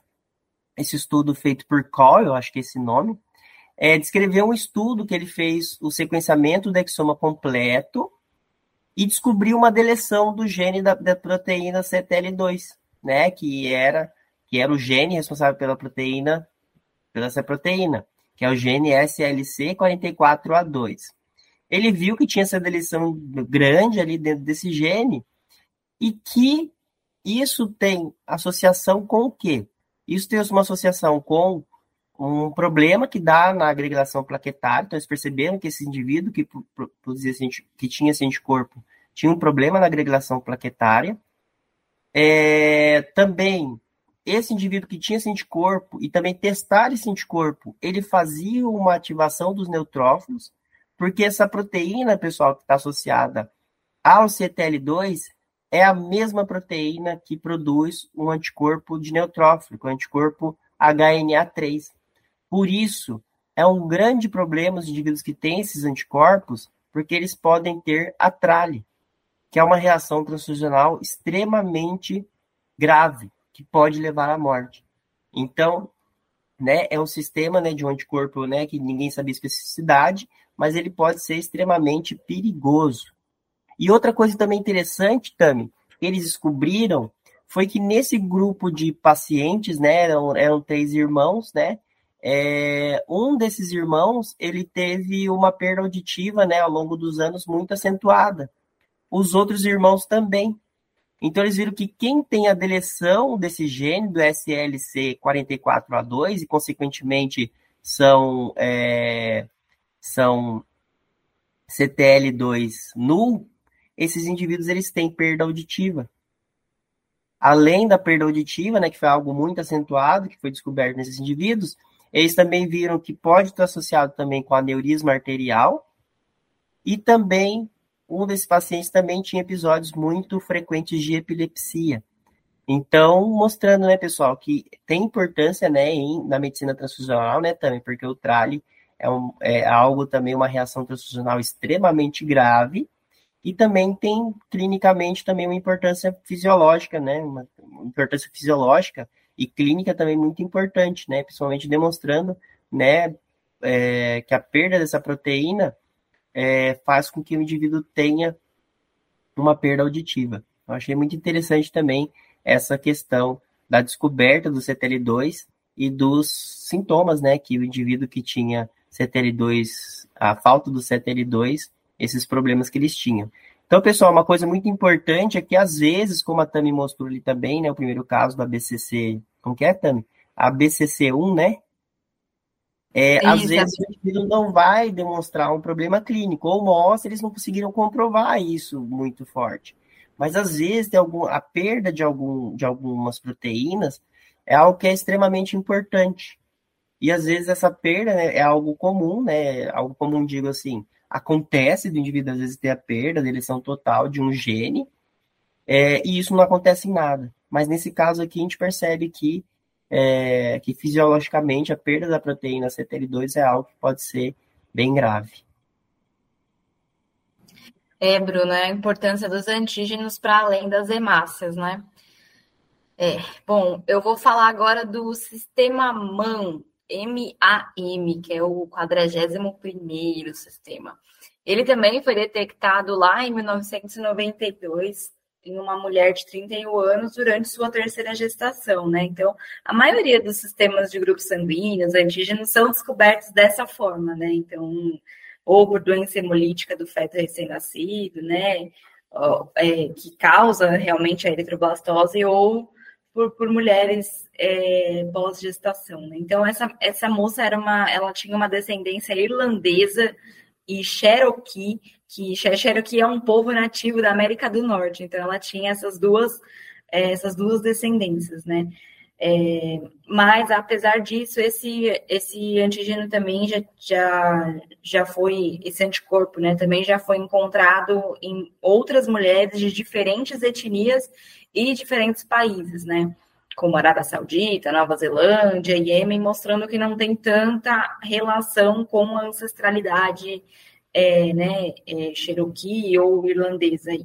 esse estudo feito por Coll, eu acho que é esse nome, é, descreveu um estudo que ele fez o sequenciamento do exoma completo e descobriu uma deleção do gene da, da proteína CTL2, né, que era que era o gene responsável pela proteína pela essa proteína, que é o gene SLC44A2. Ele viu que tinha essa deleção grande ali dentro desse gene e que isso tem associação com o quê? Isso tem uma associação com um problema que dá na agregação plaquetária. Então, eles perceberam que esse indivíduo que, produzia, que tinha esse anticorpo tinha um problema na agregação plaquetária. É, também, esse indivíduo que tinha esse anticorpo e também testar esse anticorpo, ele fazia uma ativação dos neutrófilos, porque essa proteína, pessoal, que está associada ao CTL2 é a mesma proteína que produz um anticorpo de neutrófilo, o anticorpo HNA3. Por isso, é um grande problema os indivíduos que têm esses anticorpos, porque eles podem ter a trale, que é uma reação transfusional extremamente grave, que pode levar à morte. Então, né, é um sistema né, de um anticorpo né, que ninguém sabe a especificidade, mas ele pode ser extremamente perigoso. E outra coisa também interessante, Tami, eles descobriram foi que nesse grupo de pacientes, né, eram, eram três irmãos, né, é, um desses irmãos, ele teve uma perda auditiva, né, ao longo dos anos muito acentuada. Os outros irmãos também. Então eles viram que quem tem a deleção desse gene do SLC44A2 e consequentemente são é, são CTL2 null, esses indivíduos eles têm perda auditiva. Além da perda auditiva, né, que foi algo muito acentuado, que foi descoberto nesses indivíduos, eles também viram que pode estar associado também com aneurisma arterial e também um desses pacientes também tinha episódios muito frequentes de epilepsia. Então, mostrando, né, pessoal, que tem importância, né, em, na medicina transfusional, né, também, porque o trale é, um, é algo também, uma reação transfusional extremamente grave, e também tem clinicamente também uma importância fisiológica, né, uma, importância fisiológica, e clínica também muito importante, né? Principalmente demonstrando, né, é, que a perda dessa proteína é, faz com que o indivíduo tenha uma perda auditiva. Eu achei muito interessante também essa questão da descoberta do CTL2 e dos sintomas, né, que o indivíduo que tinha CTL2, a falta do CTL2, esses problemas que eles tinham. Então, pessoal, uma coisa muito importante é que, às vezes, como a Tami mostrou ali também, né, o primeiro caso da BCC, como que é, Tami? A BCC1, né? É, às vezes o indivíduo não vai demonstrar um problema clínico, ou mostra, eles não conseguiram comprovar isso muito forte. Mas às vezes tem algum, a perda de, algum, de algumas proteínas é algo que é extremamente importante. E às vezes essa perda né, é algo comum, né? Algo comum, digo assim, acontece do indivíduo às vezes ter a perda, a deleção total de um gene, é, e isso não acontece em nada. Mas nesse caso aqui a gente percebe que, é, que fisiologicamente a perda da proteína CTL2 é algo que pode ser bem grave.
É, Bruno, é a importância dos antígenos para além das hemácias, né? É, bom, eu vou falar agora do sistema MAN, MAM, que é o 41º sistema. Ele também foi detectado lá em 1992 em uma mulher de 31 anos durante sua terceira gestação, né? Então, a maioria dos sistemas de grupos sanguíneos antígenos são descobertos dessa forma, né? Então, ou por doença hemolítica do feto recém-nascido, né? É, que causa realmente a eritroblastose, ou por, por mulheres é, pós-gestação. Né? Então, essa, essa moça era uma, ela tinha uma descendência irlandesa e Cherokee, que Cherokee é um povo nativo da América do Norte, então ela tinha essas duas, é, essas duas descendências, né? É, mas apesar disso, esse, esse antígeno também já, já, já foi, esse anticorpo, né, também já foi encontrado em outras mulheres de diferentes etnias e diferentes países, né? Como Arábia Saudita, Nova Zelândia, Iêmen, mostrando que não tem tanta relação com a ancestralidade é, né, é, Cherokee ou irlandesa aí.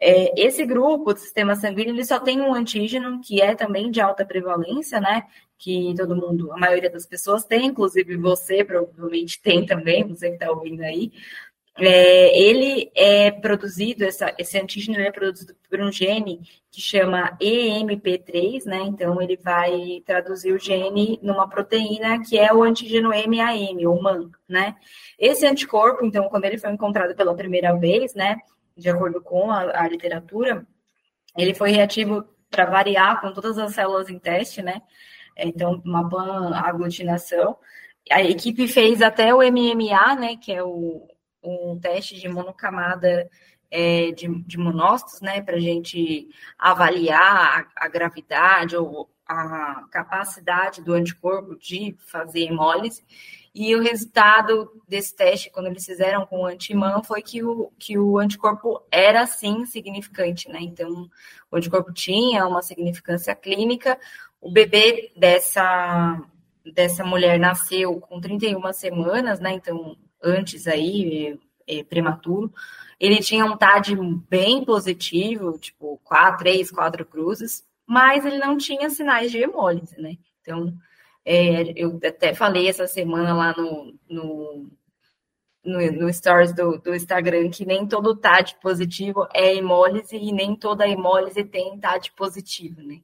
É, esse grupo do sistema sanguíneo ele só tem um antígeno que é também de alta prevalência, né? Que todo mundo, a maioria das pessoas tem, inclusive você provavelmente tem também, você que está ouvindo aí. É, ele é produzido, essa, esse antígeno é produzido por um gene que chama EMP3, né? Então ele vai traduzir o gene numa proteína que é o antígeno MAM, ou MAN, né? Esse anticorpo, então, quando ele foi encontrado pela primeira vez, né? De acordo com a, a literatura, ele foi reativo para variar com todas as células em teste, né? Então, uma pan-aglutinação. A equipe fez até o MMA, né? Que é o um teste de monocamada é, de, de monócitos, né, para gente avaliar a, a, gravidade ou a capacidade do anticorpo de fazer hemólise. E o resultado desse teste, quando eles fizeram com o antimã, foi que o, que o anticorpo era sim significante, né? Então, o anticorpo tinha uma significância clínica. O bebê dessa, dessa mulher nasceu com 31 semanas, né? Então, antes aí, é, é, prematuro. Ele tinha um TAD bem positivo, tipo, quatro, três, quatro cruzes, mas ele não tinha sinais de hemólise, né? Então, é, eu até falei essa semana lá no, no, no, no stories do, do, Instagram que nem todo TAD positivo é hemólise e nem toda hemólise tem TAD positivo, né?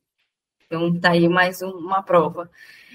Então, tá aí mais um, uma prova.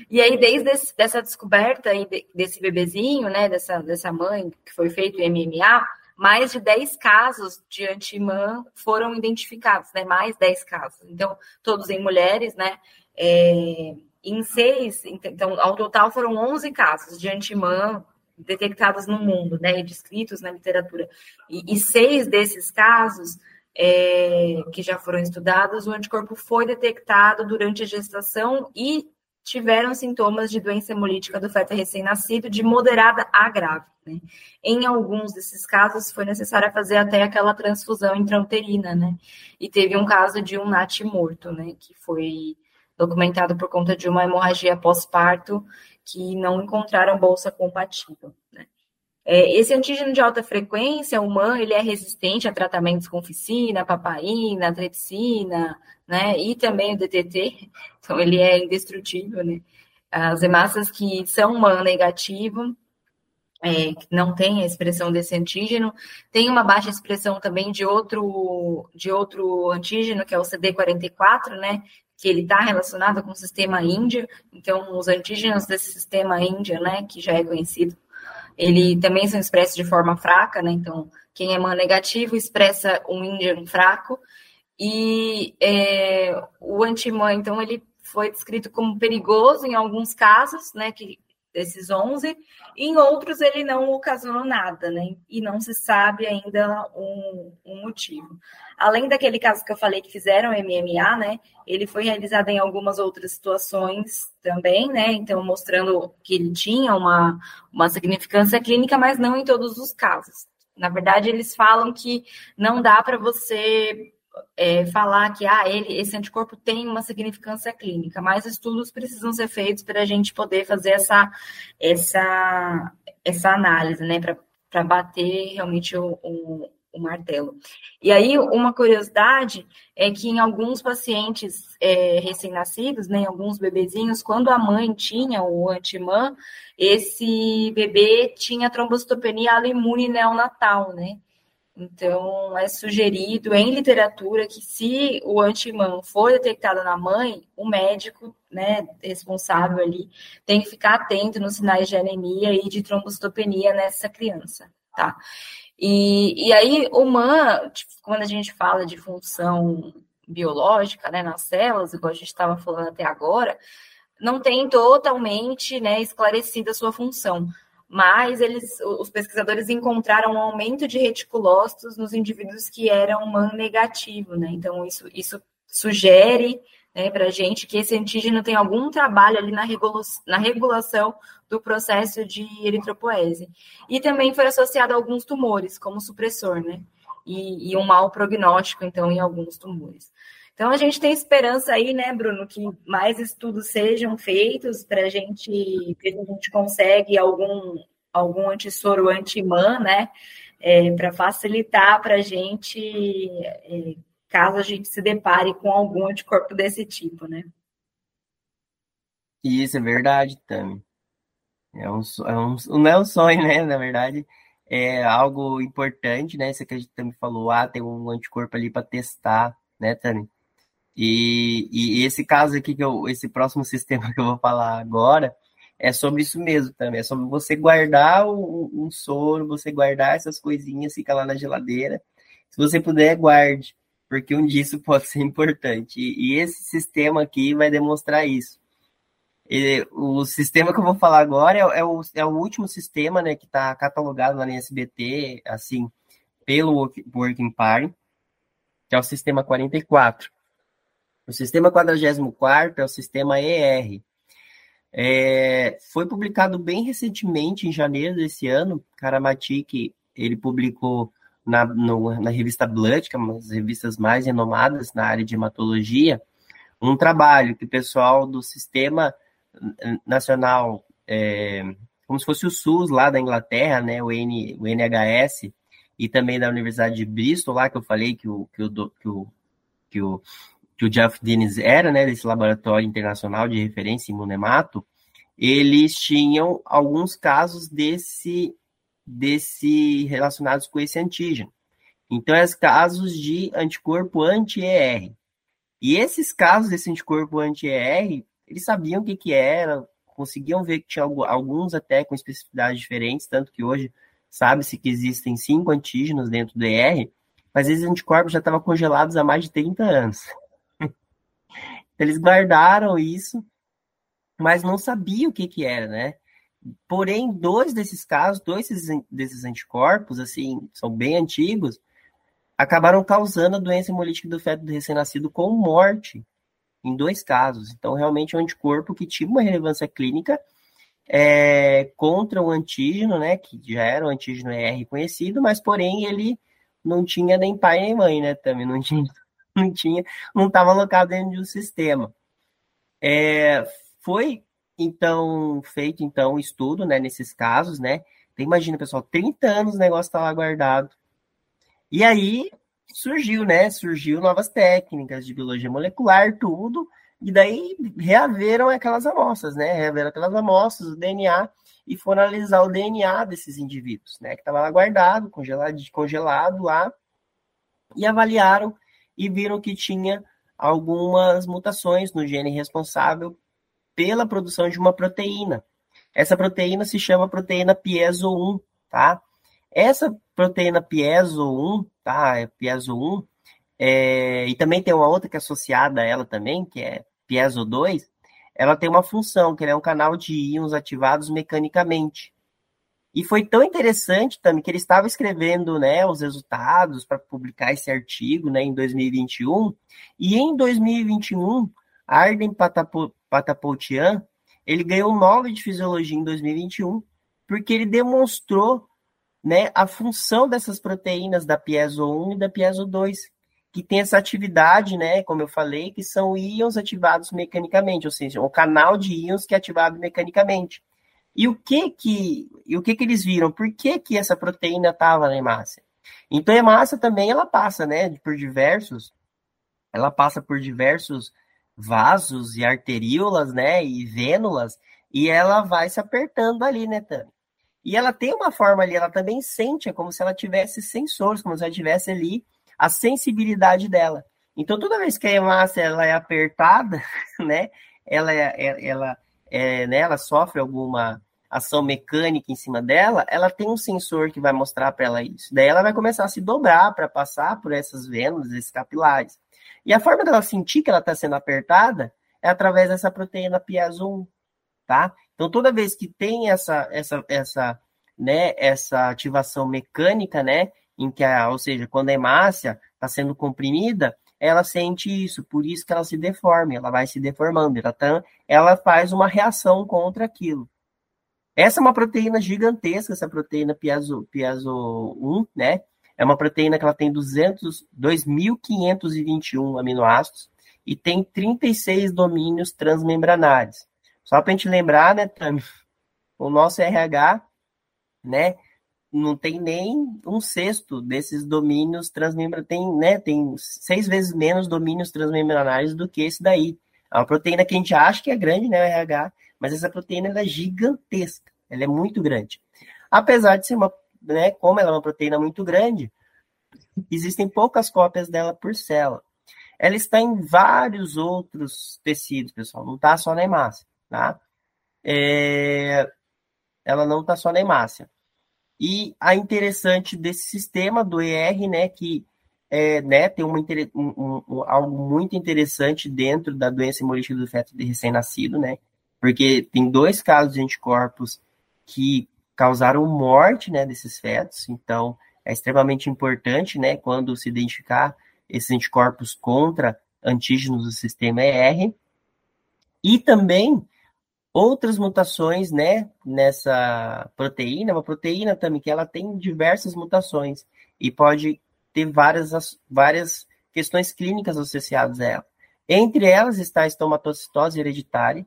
E aí, desde esse, dessa descoberta aí desse bebezinho, né, dessa, dessa mãe, que foi feito MMA, mais de 10 casos de antimã foram identificados, né, mais 10 casos. Então, todos em mulheres, né, é, em seis, então, ao total foram 11 casos de antimã detectados no mundo, né, e descritos na literatura. E, e seis desses casos é, que já foram estudados, o anticorpo foi detectado durante a gestação e tiveram sintomas de doença hemolítica do feto recém-nascido de moderada a grave. Né? Em alguns desses casos, foi necessário fazer até aquela transfusão intrauterina, né? E teve um caso de um NAT morto, né? Que foi documentado por conta de uma hemorragia pós-parto que não encontraram bolsa compatível, né? É, esse antígeno de alta frequência humano, ele é resistente a tratamentos com ficina, papaina, tripsina, né, e também o DTT, então ele é indestrutível, né. As hemácias que são humano negativo, é, não tem a expressão desse antígeno, tem uma baixa expressão também de outro, de outro antígeno, que é o CD44, né, que ele está relacionado com o sistema Índia, então os antígenos desse sistema Índia, né, que já é conhecido ele também são expressos de forma fraca, né? Então, quem é MAN negativo expressa um Indian fraco, e é, o antimã, então, ele foi descrito como perigoso em alguns casos, né? Que desses 11, em outros ele não ocasionou nada, né? E não se sabe ainda um, um, motivo. Além daquele caso que eu falei que fizeram MMA, né? Ele foi realizado em algumas outras situações também, né? Então, mostrando que ele tinha uma, uma significância clínica, mas não em todos os casos. Na verdade, eles falam que não dá para você é, falar que ah, ele, esse anticorpo tem uma significância clínica, mas estudos precisam ser feitos para a gente poder fazer essa, essa, essa análise, né? Para bater realmente o, o, o martelo. E aí, uma curiosidade é que em alguns pacientes é, recém-nascidos, né, em alguns bebezinhos, quando a mãe tinha o antimã, esse bebê tinha trombocitopenia autoimune neonatal, né? Então, é sugerido em literatura que se o antimã for detectado na mãe, o médico, né, responsável ali, tem que ficar atento nos sinais de anemia e de trombocitopenia nessa criança, tá? E, e aí, o MAN, tipo, quando a gente fala de função biológica, né, nas células, igual a gente estava falando até agora, não tem totalmente, né, esclarecida a sua função mas eles, os pesquisadores encontraram um aumento de reticulócitos nos indivíduos que eram MAN negativo, né? Então, isso, isso sugere né, para a gente que esse antígeno tem algum trabalho ali na, regula na regulação do processo de eritropoese. E também foi associado a alguns tumores, como supressor, né? E, e um mau prognóstico, então, em alguns tumores. Então, a gente tem esperança aí, né, Bruno, que mais estudos sejam feitos para a gente ver se a gente consegue algum, algum antissoro anti-MAN, né, é, para facilitar para a gente, é, caso a gente se depare com algum anticorpo desse tipo, né.
Isso, é verdade, Tami. É um, é um, não é um sonho, né, na verdade, é algo importante, né, isso que a gente também falou, ah, tem um anticorpo ali para testar, né, Tami? E, e esse caso aqui, que eu, esse próximo [laughs] sistema que eu vou falar agora, é sobre isso mesmo também. É sobre você guardar um, um soro, você guardar essas coisinhas, fica lá na geladeira. Se você puder, guarde, porque um dia isso [laughs] pode ser importante. E, e esse sistema aqui vai demonstrar isso. E, o sistema que eu vou falar agora é, é, o, é o último sistema né, que está catalogado lá na SBT, assim, pelo Working Party, que é o sistema 44. O sistema 44 é o sistema ER. É, foi publicado bem recentemente, em janeiro desse ano. Karamatik, ele publicou na, no, na revista Blood, que é uma das revistas mais renomadas na área de hematologia, um trabalho que o pessoal do Sistema Nacional, é, como se fosse o SUS lá da Inglaterra, né, o, N, o NHS, e também da Universidade de Bristol, lá que eu falei que o, que o, que o, que o que o Jeff Dennis era, né, desse laboratório internacional de referência em imunemato, eles tinham alguns casos desse, desse relacionados com esse antígeno. Então, esses casos de anticorpo anti-ER. E esses casos desse anticorpo anti-ER, eles sabiam o que, que era, conseguiam ver que tinha alguns até com especificidades diferentes, tanto que hoje sabe-se que existem cinco antígenos dentro do ER, mas esses anticorpos já estavam congelados há mais de 30 anos. Eles guardaram isso, mas não sabiam o que, que era, né? Porém, dois desses casos, dois desses anticorpos, assim, são bem antigos, acabaram causando a doença hemolítica do feto do recém-nascido com morte, em dois casos. Então, realmente é um anticorpo que tinha uma relevância clínica é, contra o antígeno, né, que já era o antígeno ER conhecido, mas, porém, ele não tinha nem pai nem mãe, né, também não tinha [laughs] não tinha, não estava alocado dentro de um sistema. É, foi então feito então um estudo, né, nesses casos, né? Então, imagina, pessoal, 30 anos o negócio está lá guardado. E aí surgiu, né? Surgiu novas técnicas de biologia molecular, tudo, e daí reaveram aquelas amostras, né? Reaveram aquelas amostras, o DNA, e foram analisar o DNA desses indivíduos, né? Que estava lá guardado, congelado, congelado lá, e avaliaram e viram que tinha algumas mutações no gene responsável pela produção de uma proteína. Essa proteína se chama proteína piezo 1, tá? Essa proteína piezo 1, tá? É piezo 1, é, e também tem uma outra que é associada a ela também, que é piezo 2, ela tem uma função, que é um canal de íons ativados mecanicamente. E foi tão interessante também que ele estava escrevendo né, os resultados para publicar esse artigo né, em 2021. E em 2021, Arden Patapoutian, ele ganhou o Nobel de Fisiologia em 2021, porque ele demonstrou né, a função dessas proteínas da piezo 1 e da piezo 2, que tem essa atividade, né, como eu falei, que são íons ativados mecanicamente, ou seja, o canal de íons que é ativado mecanicamente. E o que que, e o que que eles viram? Por que que essa proteína estava na hemácia? Então, a hemácia também ela passa, né, por diversos, ela passa por diversos vasos e arteríolas, né, e vênulas, e ela vai se apertando ali, né, Tami? E ela tem uma forma ali, ela também sente, é como se ela tivesse sensores, como se ela tivesse ali a sensibilidade dela. Então, toda vez que a hemácia ela é apertada, [laughs] né, ela, é, é, ela, é, né, ela sofre alguma ação mecânica em cima dela, ela tem um sensor que vai mostrar para ela isso. Daí ela vai começar a se dobrar para passar por essas vênulas, esses capilares. E a forma dela sentir que ela está sendo apertada é através dessa proteína Piazon, tá? Então toda vez que tem essa essa essa né, essa ativação mecânica, né, em que a, ou seja, quando a hemácia está sendo comprimida, ela sente isso, por isso que ela se deforma, ela vai se deformando, ela, tá, ela faz uma reação contra aquilo. Essa é uma proteína gigantesca, essa proteína Piazo, Piazo 1, né? É uma proteína que ela tem 200, 2.521 aminoácidos e tem 36 domínios transmembranares. Só para a gente lembrar, né, Tami? O nosso RH, né, não tem nem um sexto desses domínios transmembranares, tem, né, tem seis vezes menos domínios transmembranares do que esse daí. É uma proteína que a gente acha que é grande, né, o RH, mas essa proteína é gigantesca, ela é muito grande. Apesar de ser uma, né, como ela é uma proteína muito grande, existem poucas cópias dela por célula. Ela está em vários outros tecidos, pessoal, não está só na hemácia, tá? É... Ela não está só na hemácia. E a interessante desse sistema do ER, né, que é, né, tem uma, um, um, algo muito interessante dentro da doença hemolítica do feto de recém-nascido, né, porque tem dois casos de anticorpos que causaram morte, né, desses fetos, então é extremamente importante, né, quando se identificar esses anticorpos contra antígenos do sistema ER, e também outras mutações, né, nessa proteína, uma proteína também que ela tem diversas mutações e pode ter várias, várias questões clínicas associadas a ela. Entre elas está a estomatocitose hereditária,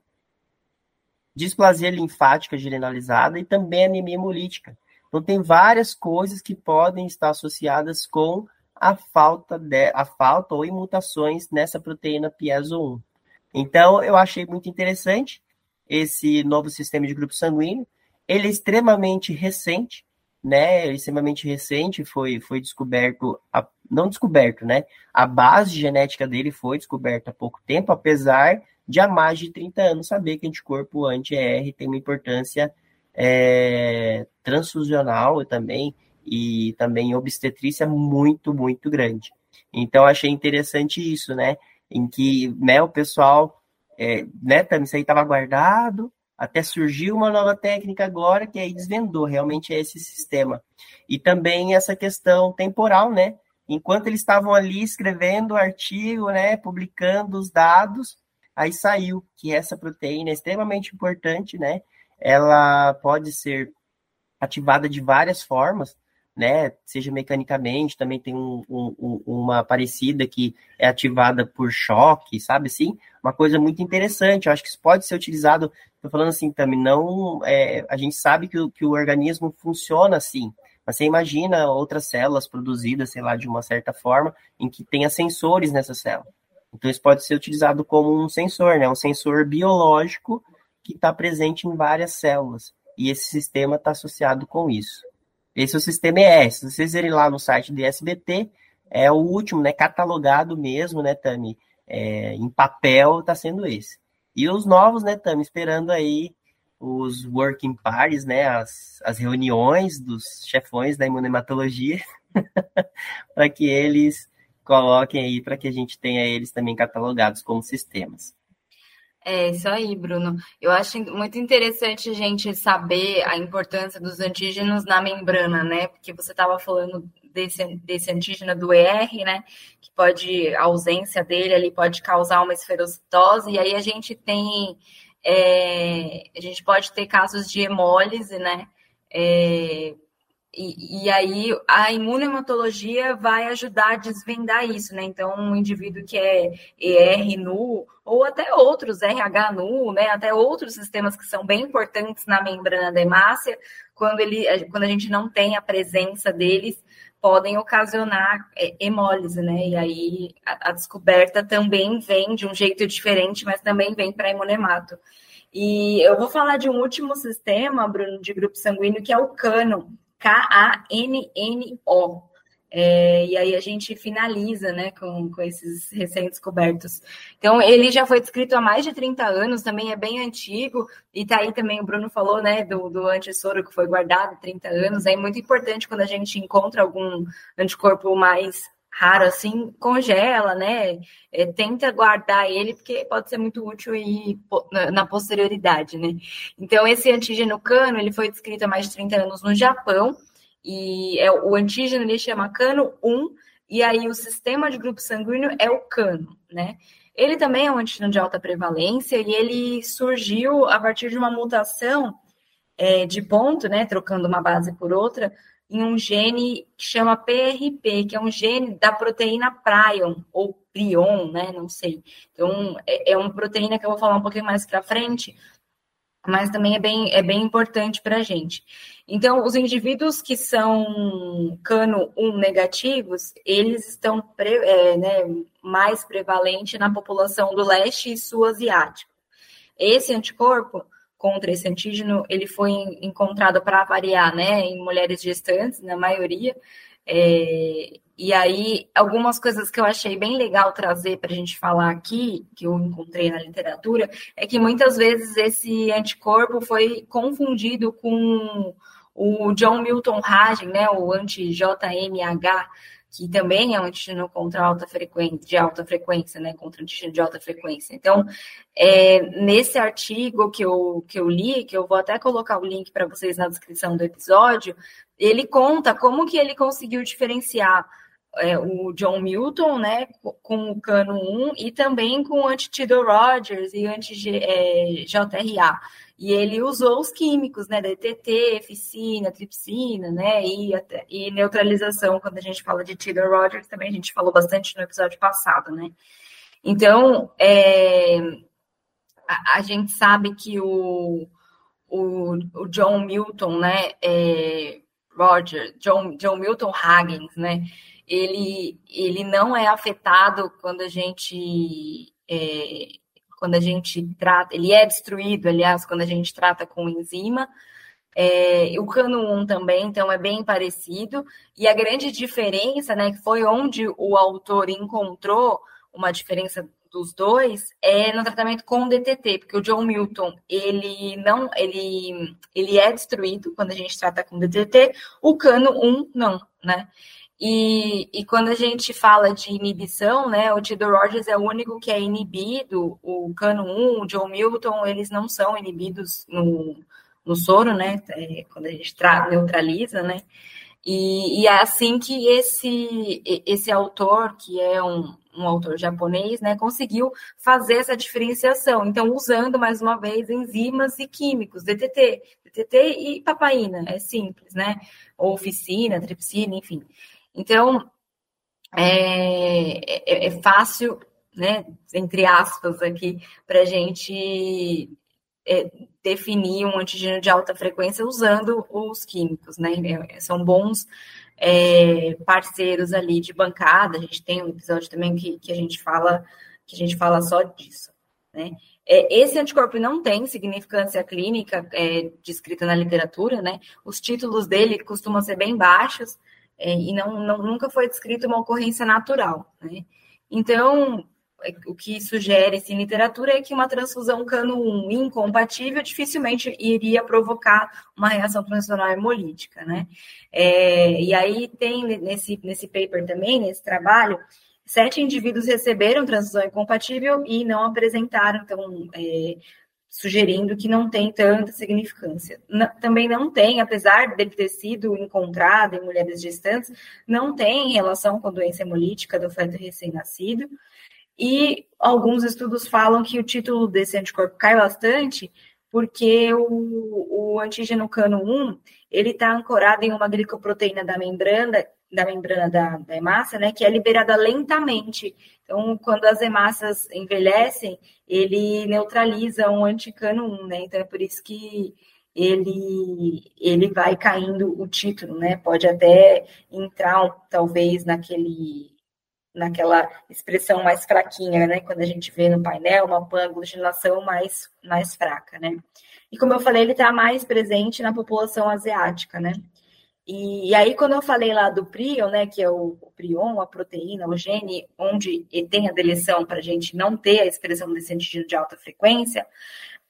displasia linfática generalizada e também anemia hemolítica. Então tem várias coisas que podem estar associadas com a falta de, a falta ou imutações nessa proteína piezo 1. Então eu achei muito interessante esse novo sistema de grupo sanguíneo. Ele é extremamente recente, né? É extremamente recente, foi, foi descoberto, a, não descoberto, né? A base genética dele foi descoberta há pouco tempo, apesar de há mais de 30 anos saber que anticorpo anti-ER tem uma importância é, transfusional também e também obstetrícia muito, muito grande. Então, achei interessante isso, né? Em que né, o pessoal é, né, isso aí estava guardado, até surgiu uma nova técnica agora que aí desvendou, realmente é esse sistema. E também essa questão temporal, né? Enquanto eles estavam ali escrevendo o artigo, né, publicando os dados, aí saiu que essa proteína é extremamente importante, né? Ela pode ser ativada de várias formas, né? Seja mecanicamente, também tem um, um, uma parecida que é ativada por choque, sabe assim? Uma coisa muito interessante. Eu acho que isso pode ser utilizado. Estou falando assim também, não. É, a gente sabe que, que o organismo funciona assim. Mas você imagina outras células produzidas, sei lá, de uma certa forma, em que tenha sensores nessa célula. Então, isso pode ser utilizado como um sensor, né? Um sensor biológico que está presente em várias células. E esse sistema está associado com isso. Esse é o sistema ES. Se vocês verem lá no site do SBT, é o último, né? Catalogado mesmo, né, Tami? É, em papel está sendo esse. E os novos, né, Tami? Esperando aí os working parties, né? As, as reuniões dos chefões da imunematologia, [laughs] para que eles coloquem aí, para que a gente tenha eles também catalogados como sistemas.
É isso aí, Bruno. Eu acho muito interessante a gente saber a importância dos antígenos na membrana, né? Porque você estava falando desse, desse antígeno do ER, né? Que pode, a ausência dele ali pode causar uma esferocitose, e aí a gente tem, é, a gente pode ter casos de hemólise, né? É, e, e, aí a imunematologia vai ajudar a desvendar isso, né? Então, um indivíduo que é ER nu, ou até outros RH nu, né? Até outros sistemas que são bem importantes na membrana da hemácia, quando, ele, quando a gente não tem a presença deles, podem ocasionar é, hemólise, né? E aí a, a, descoberta também vem de um jeito diferente, mas também vem para imunemato. E eu vou falar de um último sistema, Bruno, de grupo sanguíneo, que é o CANO, K-A-N-N-O. É, e aí a gente finaliza né, com, com esses recém-descobertos. Então, ele já foi descrito há mais de 30 anos, também é bem antigo, e tá aí também o Bruno falou né, do, do antissoro que foi guardado há 30 anos. É muito importante quando a gente encontra algum anticorpo mais raro assim, congela, né? É, tenta guardar ele, porque pode ser muito útil e, na posterioridade, né? Então, esse antígeno cano, ele foi descrito há mais de 30 anos no Japão, e é, o antígeno ele chama cano 1, e aí o sistema de grupo sanguíneo é o cano, né? Ele também é um antígeno de alta prevalência e ele surgiu a partir de uma mutação é, de ponto, né? Trocando uma base por outra, em um gene que chama PRP, que é um gene da proteína prion, ou prion, né? Não sei. Então, é, é uma proteína que eu vou falar um pouquinho mais para frente, mas também é bem, é bem importante para a gente. Então, os indivíduos que são cano 1 negativos, eles estão pre, é, né, mais prevalente na população do leste e sul asiático. Esse anticorpo contra esse antígeno, ele foi encontrado para variar, né, em mulheres gestantes, na maioria, é, e aí, algumas coisas que eu achei bem legal trazer para a gente falar aqui, que eu encontrei na literatura, é que muitas vezes esse anticorpo foi confundido com o John Milton Hagen, né, o anti-JMH, que também é um antígeno contra alta frequência, de alta frequência, né, contra antígeno de alta frequência. Então, é, nesse artigo que eu, que eu li, que eu vou até colocar o link para vocês na descrição do episódio, ele conta como que ele conseguiu diferenciar é, o John Milton, né, com o cano 1 e também com o anti-Tidal Rogers e anti-JRA. E ele usou os químicos, né, DTT, ficina, tripsina, né, e, e neutralização, quando a gente fala de Tidal Rogers, também a gente falou bastante no episódio passado, né. Então, é, a, a, gente sabe que o, o, o John Milton, né, é, Roger, John, John Milton Hagens, né, ele, ele não é afetado quando a gente é, quando a gente trata, ele é destruído, aliás, quando a gente trata com enzima. É, o cano 1 também, então é bem parecido. E a grande diferença, né, que foi onde o autor encontrou uma diferença dos dois, é no tratamento com DTT, porque o John Milton, ele não, ele, ele é destruído quando a gente trata com DTT, o cano 1 não, né? E, e, quando a gente fala de inibição, né, o Tidor Rogers é o único que é inibido, o Cano 1, o John Milton, eles não são inibidos no, no soro, né, é, quando a gente neutraliza, né, e, e, é assim que esse, esse autor, que é um, um autor japonês, né, conseguiu fazer essa diferenciação. Então, usando, mais uma vez, enzimas e químicos, DTT, DTT e papaina, é simples, né, ou oficina, tripsina, enfim. Então, é, é, é fácil, né, entre aspas, aqui, para a gente é, definir um antígeno de alta frequência usando os químicos, né? É, são bons é, parceiros ali de bancada. A gente tem um episódio também que, que a gente fala que a gente fala só disso, né? É, esse anticorpo não tem significância clínica é, descrita na literatura, né? Os títulos dele costumam ser bem baixos, é, e não, não, nunca foi descrito uma ocorrência natural. Né? Então, é, o que sugere-se em literatura é que uma transfusão cano-1 incompatível dificilmente iria provocar uma reação transicional hemolítica, né? É, e aí tem nesse, nesse paper também, nesse trabalho, sete indivíduos receberam transfusão incompatível e não apresentaram, então, é, sugerindo que não tem tanta significância. também não tem, apesar de ter sido encontrado em mulheres gestantes, não tem relação com a doença hemolítica do feto recém-nascido. E alguns estudos falam que o título desse anticorpo cai bastante porque o, o antígeno cano 1 ele está ancorado em uma glicoproteína da membrana da membrana da, da hemácia, né, que é liberada lentamente. Então, quando as hemácias envelhecem, ele neutraliza um anticano 1, né? Então, é por isso que, ele, ele vai caindo o título, né? Pode até entrar, talvez, naquele naquela expressão mais fraquinha, né? Quando a gente vê no painel uma panglutinação mais, mais fraca, né? E como eu falei, ele está mais presente na população asiática, né? E, aí, quando eu falei lá do prion, né, que é o, o prion, a proteína, o gene, onde tem a deleção para a gente não ter a expressão desse antígeno de alta frequência,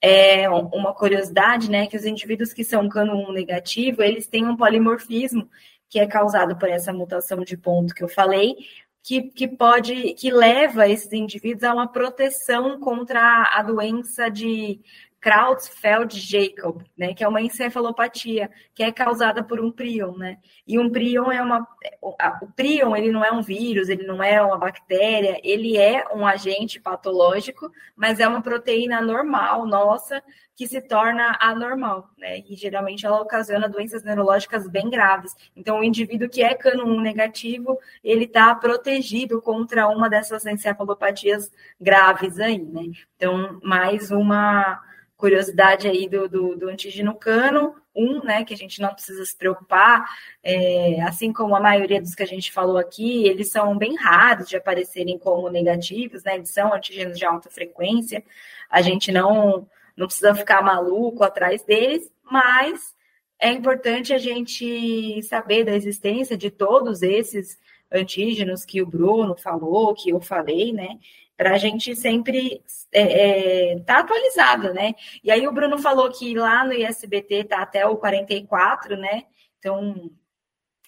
é uma curiosidade, né, que os indivíduos que são cano 1 negativo, eles têm um polimorfismo que é causado por essa mutação de ponto que eu falei, que, que pode, que leva esses indivíduos a uma proteção contra a doença de Creutzfeldt-Jacob, né, que é uma encefalopatia, que é causada por um prion, né? E um prion é uma o prion, ele não é um vírus, ele não é uma bactéria, ele é um agente patológico, mas é uma proteína normal nossa que se torna anormal, né? E geralmente ela ocasiona doenças neurológicas bem graves. Então, o indivíduo que é cano 1 negativo, ele está protegido contra uma dessas encefalopatias graves aí, né? Então, mais uma curiosidade aí do, do, do antígeno cano, um, né, que a gente não precisa se preocupar, é, assim como a maioria dos que a gente falou aqui, eles são bem raros de aparecerem como negativos, né, eles são antígenos de alta frequência, a gente não, não precisa ficar maluco atrás deles, mas é importante a gente saber da existência de todos esses antígenos que o Bruno falou, que eu falei, né, para a gente sempre estar é, é, tá atualizado, né? E aí o Bruno falou que lá no ISBT está até o 44, né? Então,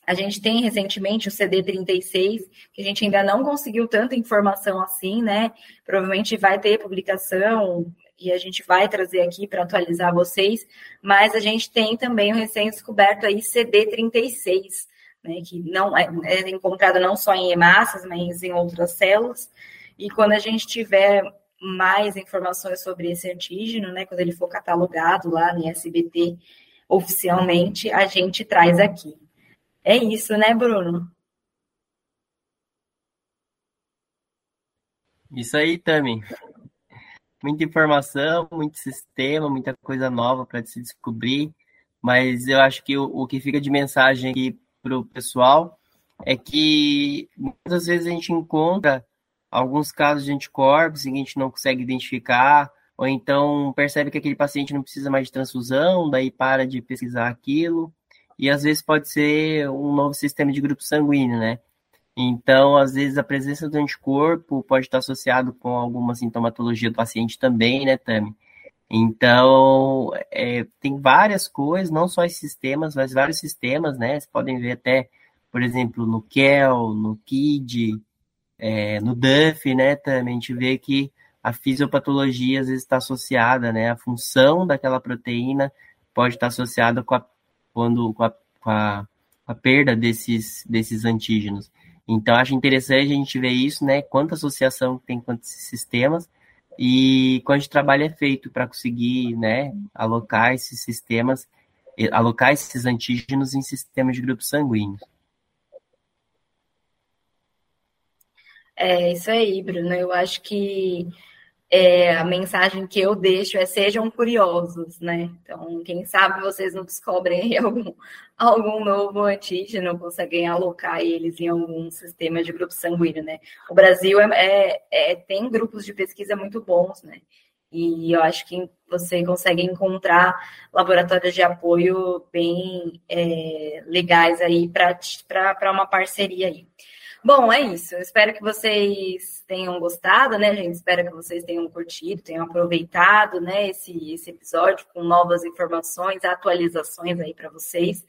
a gente tem recentemente o CD36, que a gente ainda não conseguiu tanta informação assim, né? Provavelmente vai ter publicação e a gente vai trazer aqui para atualizar vocês, mas a gente tem também o recém-descoberto aí CD36, né? Que não é, é encontrado não só em hemácias, mas em outras células. E quando a gente tiver mais informações sobre esse antígeno, né, quando ele for catalogado lá no SBT oficialmente, a gente traz aqui. É isso, né, Bruno?
Isso aí, Tami. Muita informação, muito sistema, muita coisa nova para se descobrir, mas eu acho que o, o que fica de mensagem aqui para o pessoal é que muitas vezes a gente encontra alguns casos de anticorpos que a gente não consegue identificar, ou então percebe que aquele paciente não precisa mais de transfusão, daí para de pesquisar aquilo, e às vezes pode ser um novo sistema de grupo sanguíneo, né? Então, às vezes, a presença do anticorpo pode estar associado com alguma sintomatologia do paciente também, né, Tami? Então, é, tem várias coisas, não só esses sistemas, mas vários sistemas, né? Vocês podem ver até, por exemplo, no KEL, no KID, é, no DUF, né, também a gente vê que a fisiopatologia às vezes está associada, né, a função daquela proteína pode estar associada com a, quando, com a, com a, a perda desses, desses antígenos. Então, acho interessante a gente ver isso, né, quanta associação tem com esses sistemas e quanto trabalho é feito para conseguir, né, alocar esses sistemas, alocar esses antígenos em sistemas de grupos sanguíneos.
É isso aí, Bruno. Eu acho que é, a mensagem que eu deixo é sejam curiosos, né? Então, quem sabe vocês não descobrem [laughs] algum, algum novo antígeno, conseguem alocar eles em algum sistema de grupo sanguíneo, né? O Brasil é, é, é, tem grupos de pesquisa muito bons, né? E eu acho que você consegue encontrar laboratórios de apoio bem é, legais aí para uma parceria aí. Bom, é isso. Eu espero que vocês tenham gostado, né, gente? Espero que vocês tenham curtido, tenham aproveitado, né, esse, esse episódio com novas informações, atualizações aí para vocês.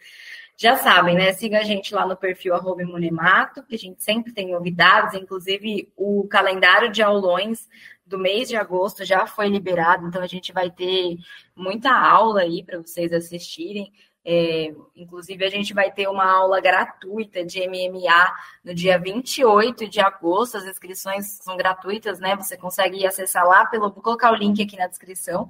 Já sabem, né? Siga a gente lá no perfil arroba Imunemato, que a gente sempre tem novidades, inclusive o calendário de aulões do mês de agosto já foi liberado, então a gente vai ter muita aula aí para vocês assistirem. É, inclusive, a gente vai ter uma aula gratuita de MMA no dia 28 de agosto. As inscrições são gratuitas, né? Você consegue acessar lá pelo. Vou colocar o link aqui na descrição.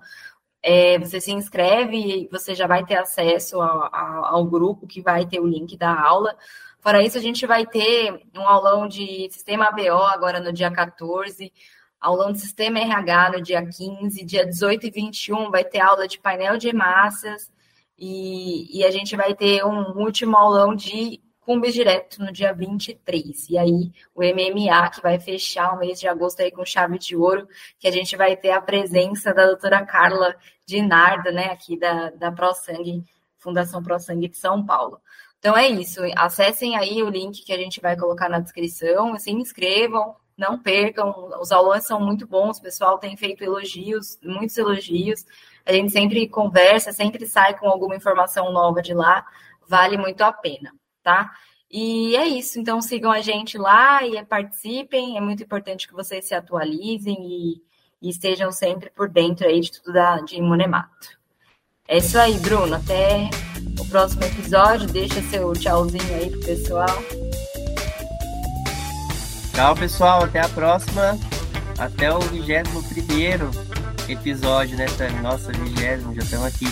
É, você se inscreve e você já vai ter acesso ao, ao, grupo que vai ter o link da aula. Fora isso, a gente vai ter um aulão de sistema ABO agora no dia 14, aulão de sistema RH no dia 15, dia 18 e 21 vai ter aula de painel de hemácias E, e a gente vai ter um último aulão de Cumbis direto no dia 23. E aí, o MMA, que vai fechar o mês de agosto aí com chave de ouro, que a gente vai ter a presença da doutora Carla Dinarda, né, aqui da, da ProSangue, Fundação ProSangue de São Paulo. Então é isso. Acessem aí o link que a gente vai colocar na descrição, se inscrevam, não percam. Os aulões são muito bons, o pessoal tem feito elogios, muitos elogios. A gente sempre conversa, sempre sai com alguma informação nova de lá, vale muito a pena, tá? E é isso, então sigam a gente lá e participem. É muito importante que vocês se atualizem e, e estejam sempre por dentro aí de tudo da, de Imunemato. É isso aí, Bruno. Até o próximo episódio. Deixa seu tchauzinho aí pro pessoal.
Tchau, pessoal. Até a próxima. Até o 21 episódio, né, Tami? Nossa, 20, já estamos aqui.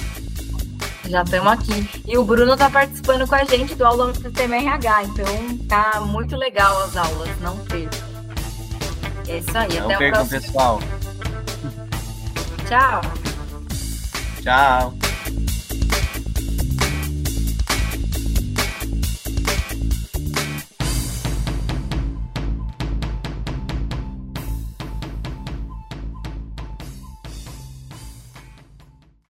Já estamos aqui. E o Bruno tá participando com a gente do aula do Sistema RH, então tá muito legal as aulas, não percam. É isso aí,
não
até
percam, o próximo. pessoal.
Tchau.
Tchau.